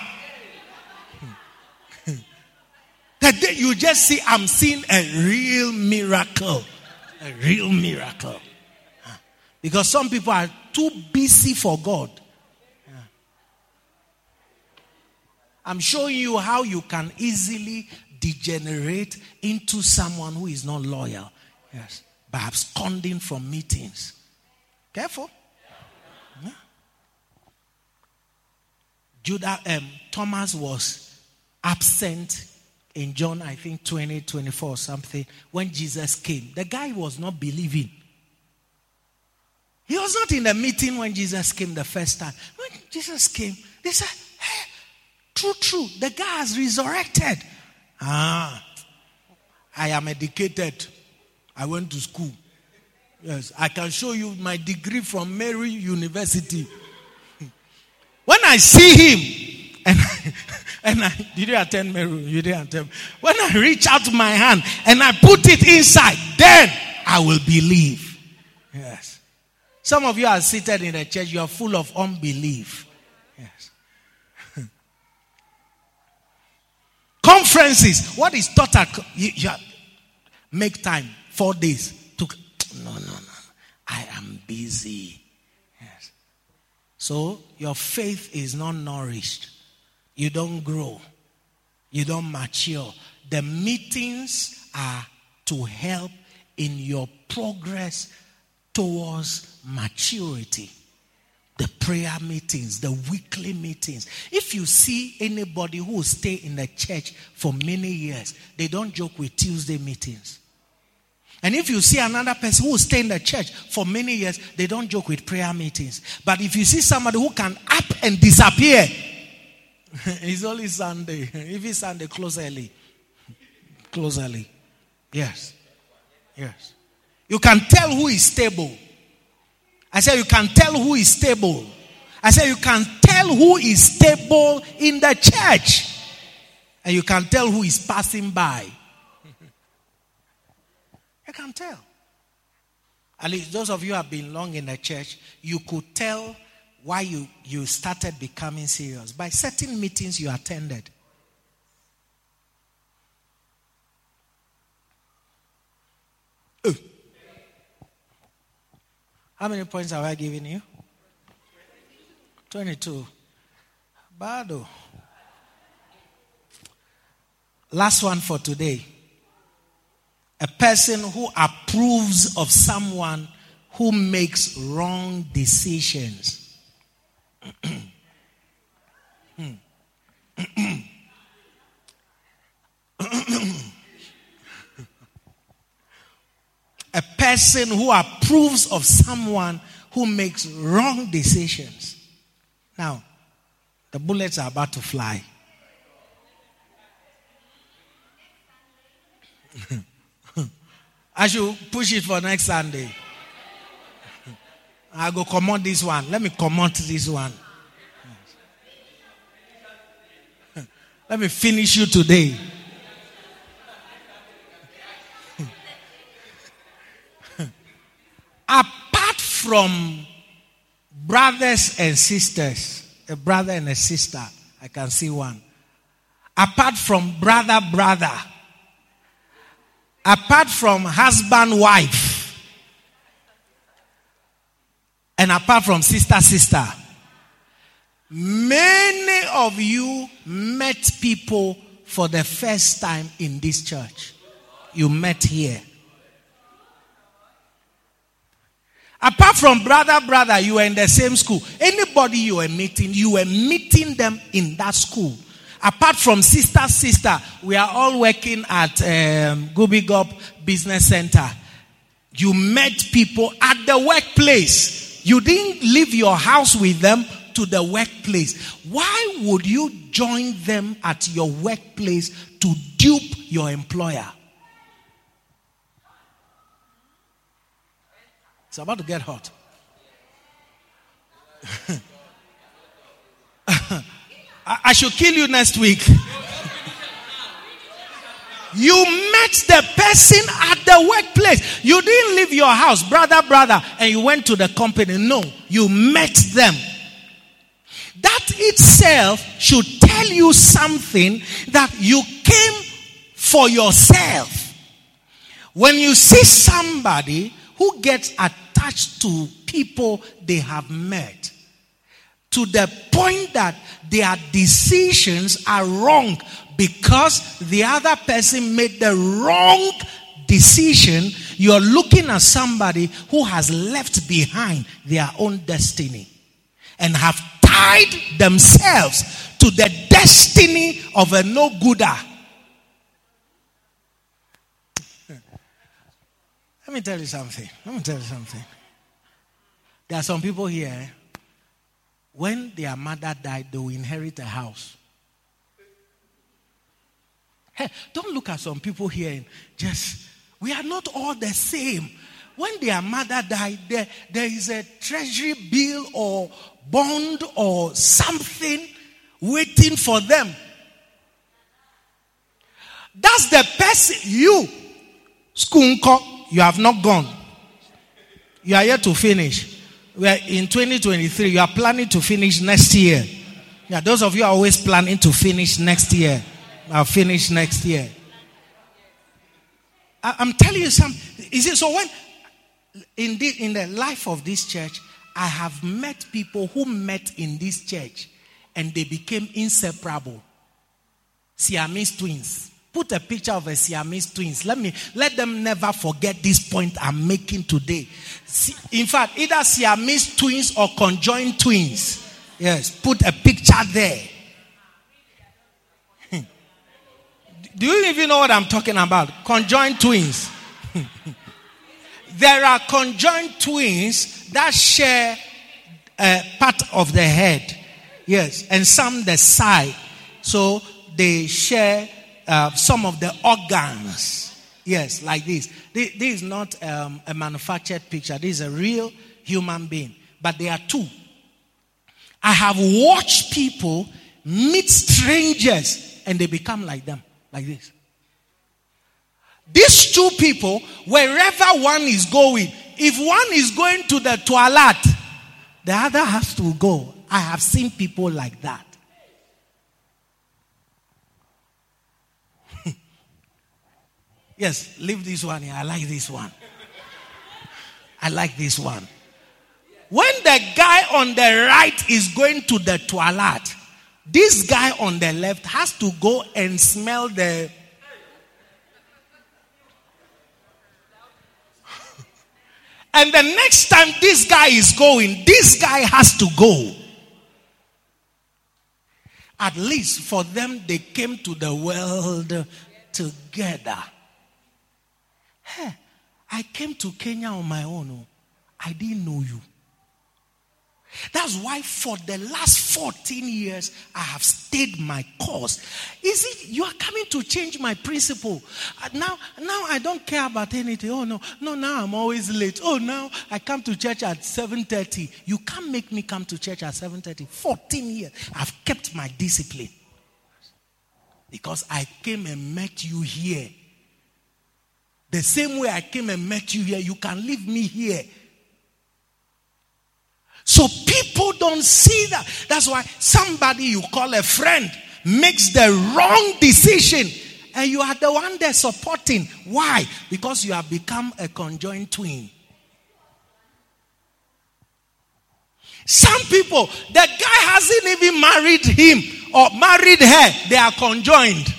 that day you just see, I'm seeing a real miracle. A real miracle. Because some people are too busy for God. Yeah. I'm showing you how you can easily degenerate into someone who is not loyal. Yes. By absconding from meetings. Careful. Judah, um, Thomas was absent in John, I think 20, 24 something, when Jesus came. The guy was not believing. He was not in the meeting when Jesus came the first time. When Jesus came, they said, true, true, the guy has resurrected. Ah, I am educated. I went to school. Yes, I can show you my degree from Mary University. [laughs] When I see him, [laughs] and and I did you attend Mary? You didn't attend. When I reach out my hand and I put it inside, then I will believe. Yes. Some of you are seated in the church, you are full of unbelief. Yes. Conferences. What is taught at you, you make time four days to no no no. I am busy. Yes. So your faith is not nourished. You don't grow. You don't mature. The meetings are to help in your progress towards maturity. The prayer meetings, the weekly meetings. If you see anybody who stay in the church for many years, they don't joke with Tuesday meetings. And if you see another person who stay in the church for many years, they don't joke with prayer meetings. But if you see somebody who can up and disappear, [laughs] it's only Sunday. [laughs] If it's Sunday, close early. Close early. Yes. Yes. You can tell who is stable. I said you can tell who is stable. I said you can tell who is stable in the church. And you can tell who is passing by. You can tell. At least those of you who have been long in the church, you could tell why you, you started becoming serious by certain meetings you attended. Uh. How many points have I given you? 22. Bado. Last one for today. A person who approves of someone who makes wrong decisions. [clears throat] Hmm. [clears throat] a person who approves of someone who makes wrong decisions. Now, the bullets are about to fly. [laughs] I should push it for next Sunday. I go command this one. Let me command this one. Let me finish you today. Apart from brothers and sisters, a brother and a sister, I can see one. Apart from brother, brother, apart from husband, wife, and apart from sister, sister, many of you met people for the first time in this church. You met here. Apart from brother, brother, you were in the same school. Anybody you were meeting, you were meeting them in that school. Apart from sister, sister, we are all working at um, Gubigop Business Center. You met people at the workplace. You didn't leave your house with them to the workplace. Why would you join them at your workplace to dupe your employer? It's about to get hot. [laughs] I should kill you next week. [laughs] You met the person at the workplace. You didn't leave your house, brother, brother, and you went to the company. No, you met them. That itself should tell you something that you came for yourself. When you see somebody who gets attached to people they have met, to the point that their decisions are wrong because the other person made the wrong decision, you're looking at somebody who has left behind their own destiny and have tied themselves to the destiny of a no gooder. Let me tell you something. Let me tell you something. There are some people here, eh, when their mother died, they will inherit a house. Hey, don't look at some people here and just, we are not all the same. When their mother died, there, there is a treasury bill or bond or something waiting for them. That's the person, you, Skunko, you have not gone. You are yet to finish. We are in 2023. You are planning to finish next year. Yeah, those of you are always planning to finish next year. I'll finish next year. I, am telling you something. Is it so when in the, in the life of this church, I have met people who met in this church and they became inseparable. Siamese twins. Put a picture of a Siamese twins. Let me let them never forget this point I'm making today. In fact, either Siamese twins or conjoined twins. Yes, put a picture there. [laughs] Do you even know what I'm talking about? Conjoined twins. [laughs] there are conjoined twins that share a part of the head. Yes, and some the side. So they share uh, some of the organs. Yes, like this. This, this is not um, a manufactured picture. This is a real human being. But there are two. I have watched people meet strangers and they become like them, like this. These two people, wherever one is going, if one is going to the toilet, the other has to go. I have seen people like that. Yes, leave this one here. I like this one. I like this one. When the guy on the right is going to the toilet, this guy on the left has to go and smell the [laughs] And the next time this guy is going, this guy has to go. At least for them, they came to the world together. Hey, I came to Kenya on my own. Oh. I didn't know you. That's why for the last 14 years I have stayed my course. Is it you are coming to change my principle? Uh, now, now I don't care about anything. Oh no, no, now I'm always late. Oh now I come to church at 7:30. You can't make me come to church at 7:30. 14 years. I've kept my discipline. Because I came and met you here. The same way I came and met you here, you can leave me here so people don't see that. That's why somebody you call a friend makes the wrong decision and you are the one they're supporting. Why? Because you have become a conjoined twin. Some people, the guy hasn't even married him or married her, they are conjoined.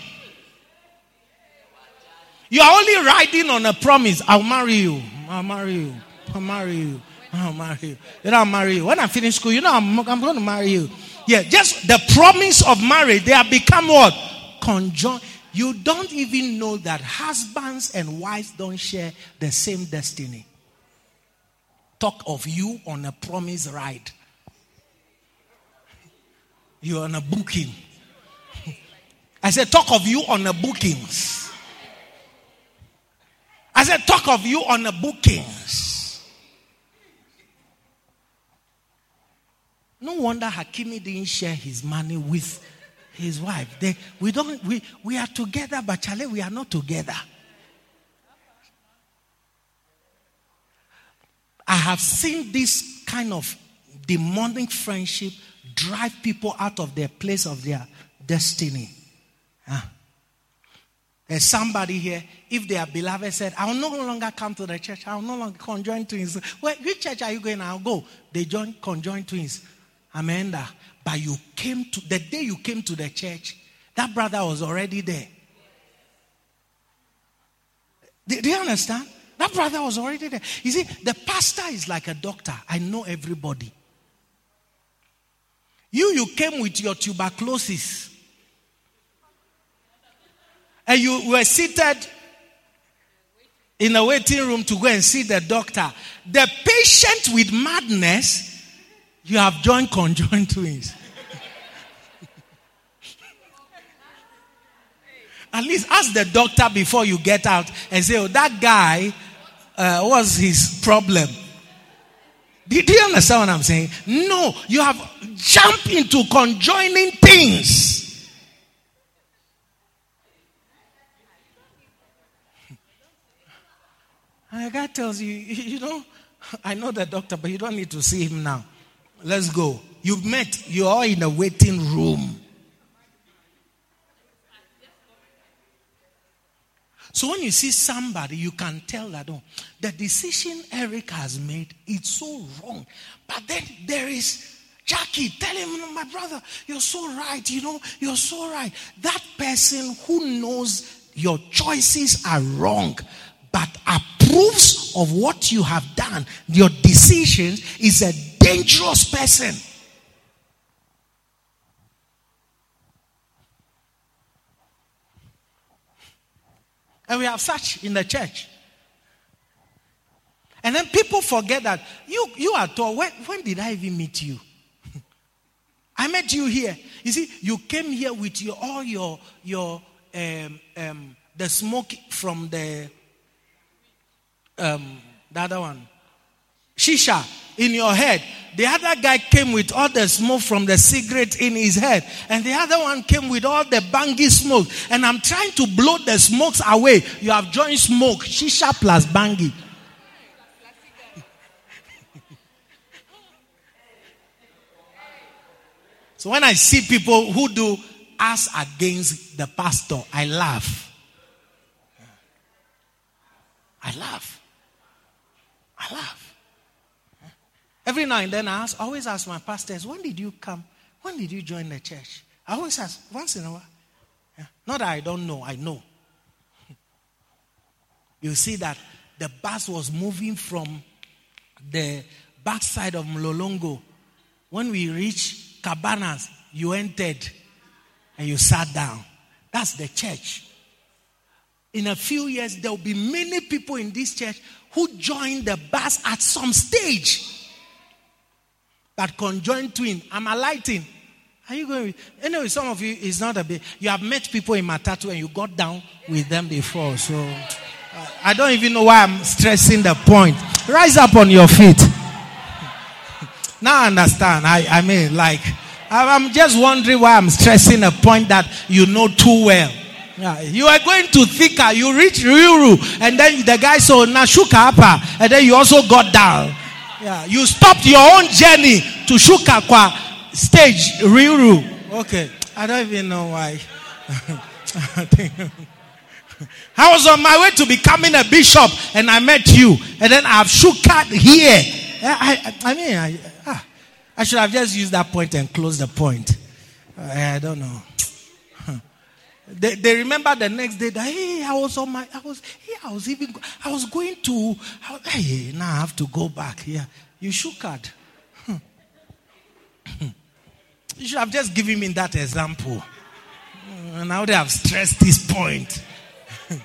You are only riding on a promise I'll marry you, I'll marry you, I'll marry you. I'll marry you. Then I'll marry you. When I finish school, you know, I'm, I'm going to marry you. Yeah, just the promise of marriage, they have become what? Conjoined. You don't even know that husbands and wives don't share the same destiny. Talk of you on a promise ride. You're on a booking. [laughs] I said, talk of you on a bookings. I said, talk of you on the bookings. No wonder Hakimi didn't share his money with his wife. They, we don't we, we are together, but Charlie, we are not together. I have seen this kind of demonic friendship drive people out of their place of their destiny. Huh? There's somebody here, if their beloved said, I'll no longer come to the church, I'll no longer conjoin twins. Well, which church are you going? I'll go. They join conjoin twins. Amanda, but you came to the day you came to the church, that brother was already there. Do, do you understand? That brother was already there. You see, the pastor is like a doctor. I know everybody. You, you came with your tuberculosis. And you were seated in a waiting room to go and see the doctor. The patient with madness, you have joined conjoined [laughs] twins. At least ask the doctor before you get out and say, Oh, that guy, uh, his problem? Do, do you understand what I'm saying? No, you have jumped into conjoining things. And the guy tells you, you know, I know the doctor, but you don't need to see him now. Let's go. You've met, you're all in a waiting room. So when you see somebody, you can tell that oh, the decision Eric has made it's so wrong. But then there is Jackie, tell him, my brother, you're so right. You know, you're so right. That person who knows your choices are wrong, but approves of what you have done, your decisions, is a dangerous person. And we have such in the church. And then people forget that you, you are tall. When, when did I even meet you? [laughs] I met you here. You see, you came here with your, all your, your um, um, the smoke from the, um, the other one, shisha in your head. The other guy came with all the smoke from the cigarette in his head. And the other one came with all the bangi smoke. And I'm trying to blow the smokes away. You have joined smoke, shisha plus bangi. [laughs] so when I see people who do us against the pastor, I laugh. I laugh. I laugh. Every now and then I ask, always ask my pastors, when did you come? When did you join the church? I always ask, once in a while. Yeah. Not that I don't know, I know. [laughs] You see that the bus was moving from the backside of Mlolongo. When we reached Cabanas, you entered and you sat down. That's the church. In a few years, there will be many people in this church who joined the bus at some stage that conjoined twin. I'm alighting. Are you going? Anyway, some of you is not a bit. You have met people in Matatu and you got down with them before. So uh, I don't even know why I'm stressing the point. Rise up on your feet. [laughs] now I understand. I, I mean, like, I'm just wondering why I'm stressing a point that you know too well. Yeah, you are going to Thika, you reach Ruiru, and then the guy saw Nashuka Apa, and then you also got down. Yeah, you stopped your own journey to Shukakwa stage, Ruiru. Okay, I don't even know why. [laughs] I was on my way to becoming a bishop and I met you. And then I've shukat here. I, I, I mean, I, ah, I should have just used that point and closed the point. I, I don't know. They, they remember the next day that hey, I was on my, I was, hey, I was even, I was going to, I hey, now I have to go back. Yeah, you shook at. Hmm. you should have just given me that example. Now they have stressed this point. [laughs]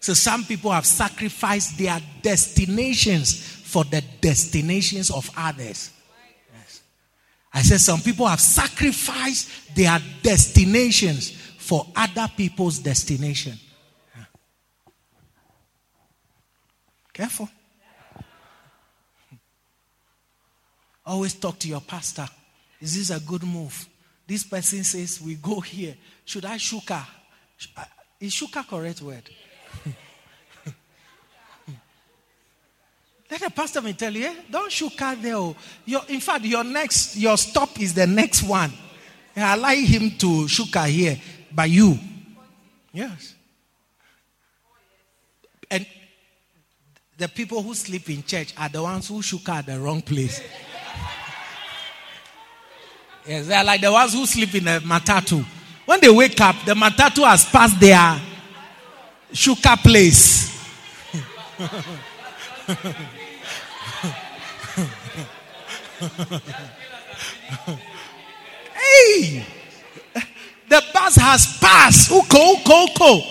so some people have sacrificed their destinations for the destinations of others. I said some people have sacrificed their destinations for other people's destination. Careful. Always talk to your pastor. Is this a good move? This person says we go here. Should I shuka? Uh, is shuka correct word? [laughs] Let the pastor me tell you, eh? don't shoot car there. Oh. Your, in fact, your next, your stop is the next one. I allow him to shuka here by you. Yes. And the people who sleep in church are the ones who shuka at the wrong place. yes, they are like the ones who sleep in the matatu. When they wake up, the matatu has passed their shuka place. [laughs] [laughs] hey! The bus has passed. Uko, uko, uko.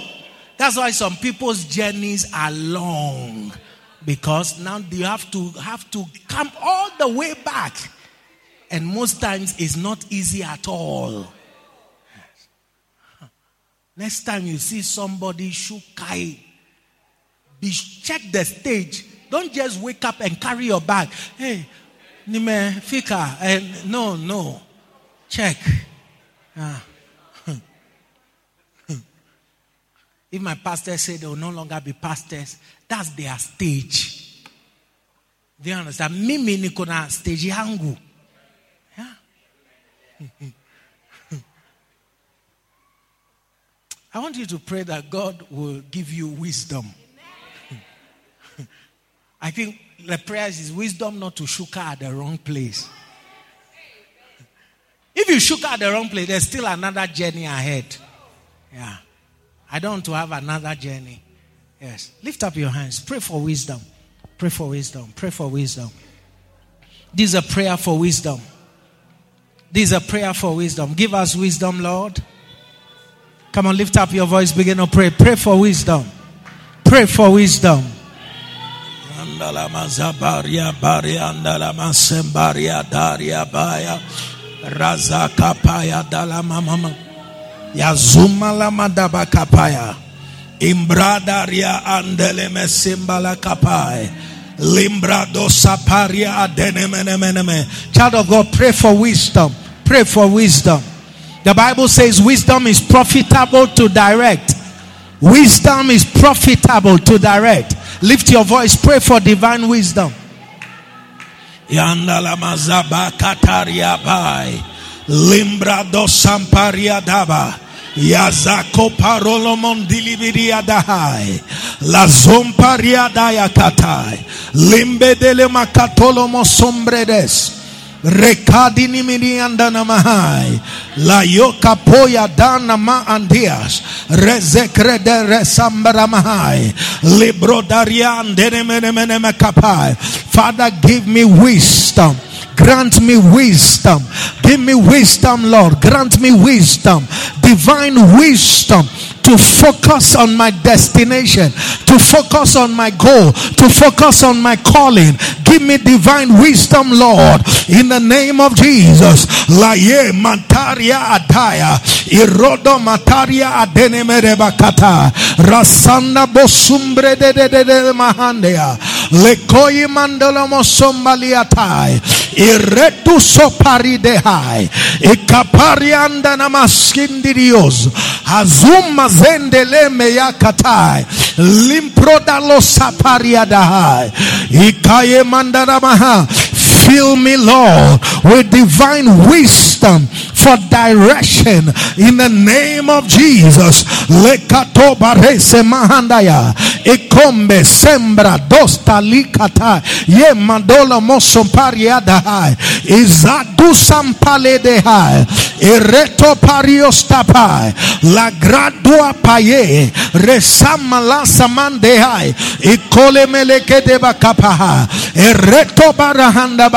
That's why some people's journeys are long. Because now you have to have to come all the way back. And most times it's not easy at all. Next time you see somebody shukai, be check the stage. Don't just wake up and carry your bag. Hey, nime fika. And no, no. Check. Ah. If my pastor said they will no longer be pastors, that's their stage. Do you understand? Mimi niko na stage yangu. Yeah. I want you to pray that God will give you wisdom. I think the prayer is wisdom not to shuka at the wrong place. If you shuka at the wrong place, there's still another journey ahead. Yeah. I don't want to have another journey. Yes. Lift up your hands. Pray for wisdom. Pray for wisdom. Pray for wisdom. This is a prayer for wisdom. This is a prayer for wisdom. Give us wisdom, Lord. Come on, lift up your voice. Begin to pray. Pray for wisdom. Pray for wisdom. Razakapaya dalamama. Yazuma la Raza kapaya. Dalam mama. Yazuma lamada bakapaya. Imbradaria andele mesimbala kapai. Limbrado saparia adenemenemeneme. Child of God, pray for wisdom. Pray for wisdom. The Bible says wisdom is profitable to direct. Wisdom is profitable to direct. Lift your voice, pray for divine wisdom. Limbra do samparia daba. Yazako parolo mondilibiria dahai. La zomparia daya katai. Limbe dele makatolo mo sombredes. Rekadini mirianda namahai. La yoka poya dana ma andias. Rezekre de resambra mahai. Libro darian denemenemene kapai. Father, give me wisdom. Grant me wisdom. Give me wisdom, Lord. Grant me wisdom. Divine wisdom to focus on my destination, to focus on my goal, to focus on my calling. Give me divine wisdom, Lord, in the name of Jesus. Laye mataria adaya, irodo mataria adenemerebakata, rasanda bosumbre de de de mahandea, lekoyi mandala mosombaliatai, iretu soparidehai, ikaparianda namaskindirios, azuma zendele meyakatai limproda lo sapariadahai ikaye mandaramaha fill me lord with divine wisdom for direction in the name of Jesus. Ikombe sembra dosta likata. Ye mandola pariadahai izadu sampale dehai ereto pariostapai la gradua paye. Resama la samandehai ikole meleke de bakapaha. Ereto barahanda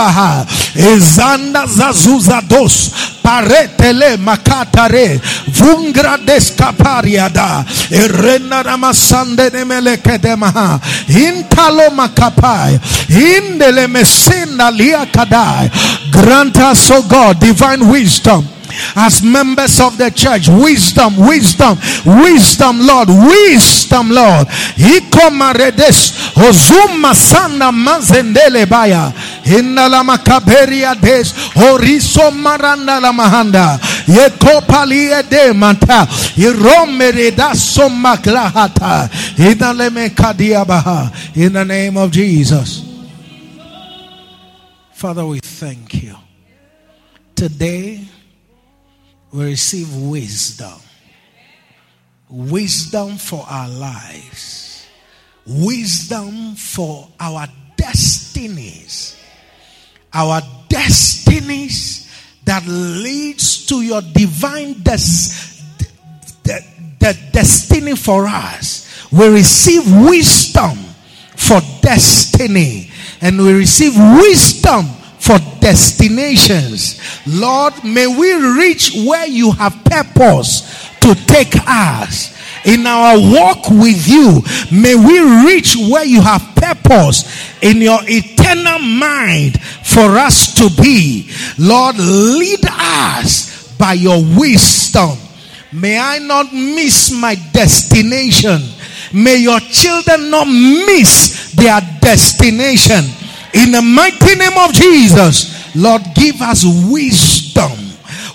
izanda zazuza dos. Paretele makatare. Vungra deskapariada erena ramasande ne meleke de maha intalo makapai indele mesinda liakadai grant us o God divine wisdom as members of the church. Wisdom, wisdom, wisdom, Lord, wisdom, Lord. Ikomaredes, Ozuma Sanda Mazendele Baya, Indala Makaberia Des, Oriso Maranda la Mahanda, Yekopalia de Manta, Iromereda Somaklahata, Inaleme Kadiabaha, in the name of Jesus. Father, we thank you. Today, we receive wisdom. Wisdom for our lives. Wisdom for our destinies. Our destinies that leads to your divine des- the, the destiny for us. We receive wisdom for destiny and we receive wisdom for destinations. Lord, may we reach where you have purpose to take us. In our walk with you, may we reach where you have purpose in your eternal mind for us to be. Lord, lead us by your wisdom. May I not miss my destination. May your children not miss their destination. In the mighty name of Jesus, Lord, give us wisdom.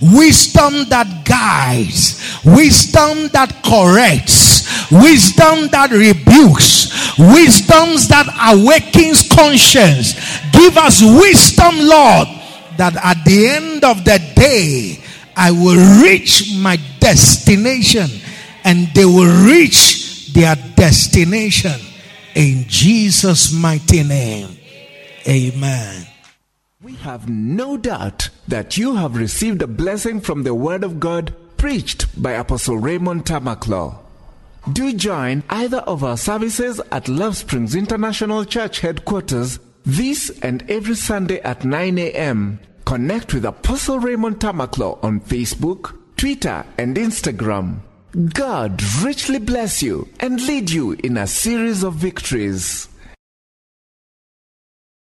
Wisdom that guides, wisdom that corrects, wisdom that rebukes, wisdom that awakens conscience. Give us wisdom, Lord, that at the end of the day, I will reach my destination and they will reach their destination in Jesus' mighty name. Amen.
We have no doubt that you have received a blessing from the Word of God preached by Apostle Raymond Tamakloe. Do join either of our services at Love Springs International Church headquarters this and every Sunday at 9 a.m. Connect with Apostle Raymond Tamakloe on Facebook, Twitter, and Instagram. God richly bless you and lead you in a series of victories.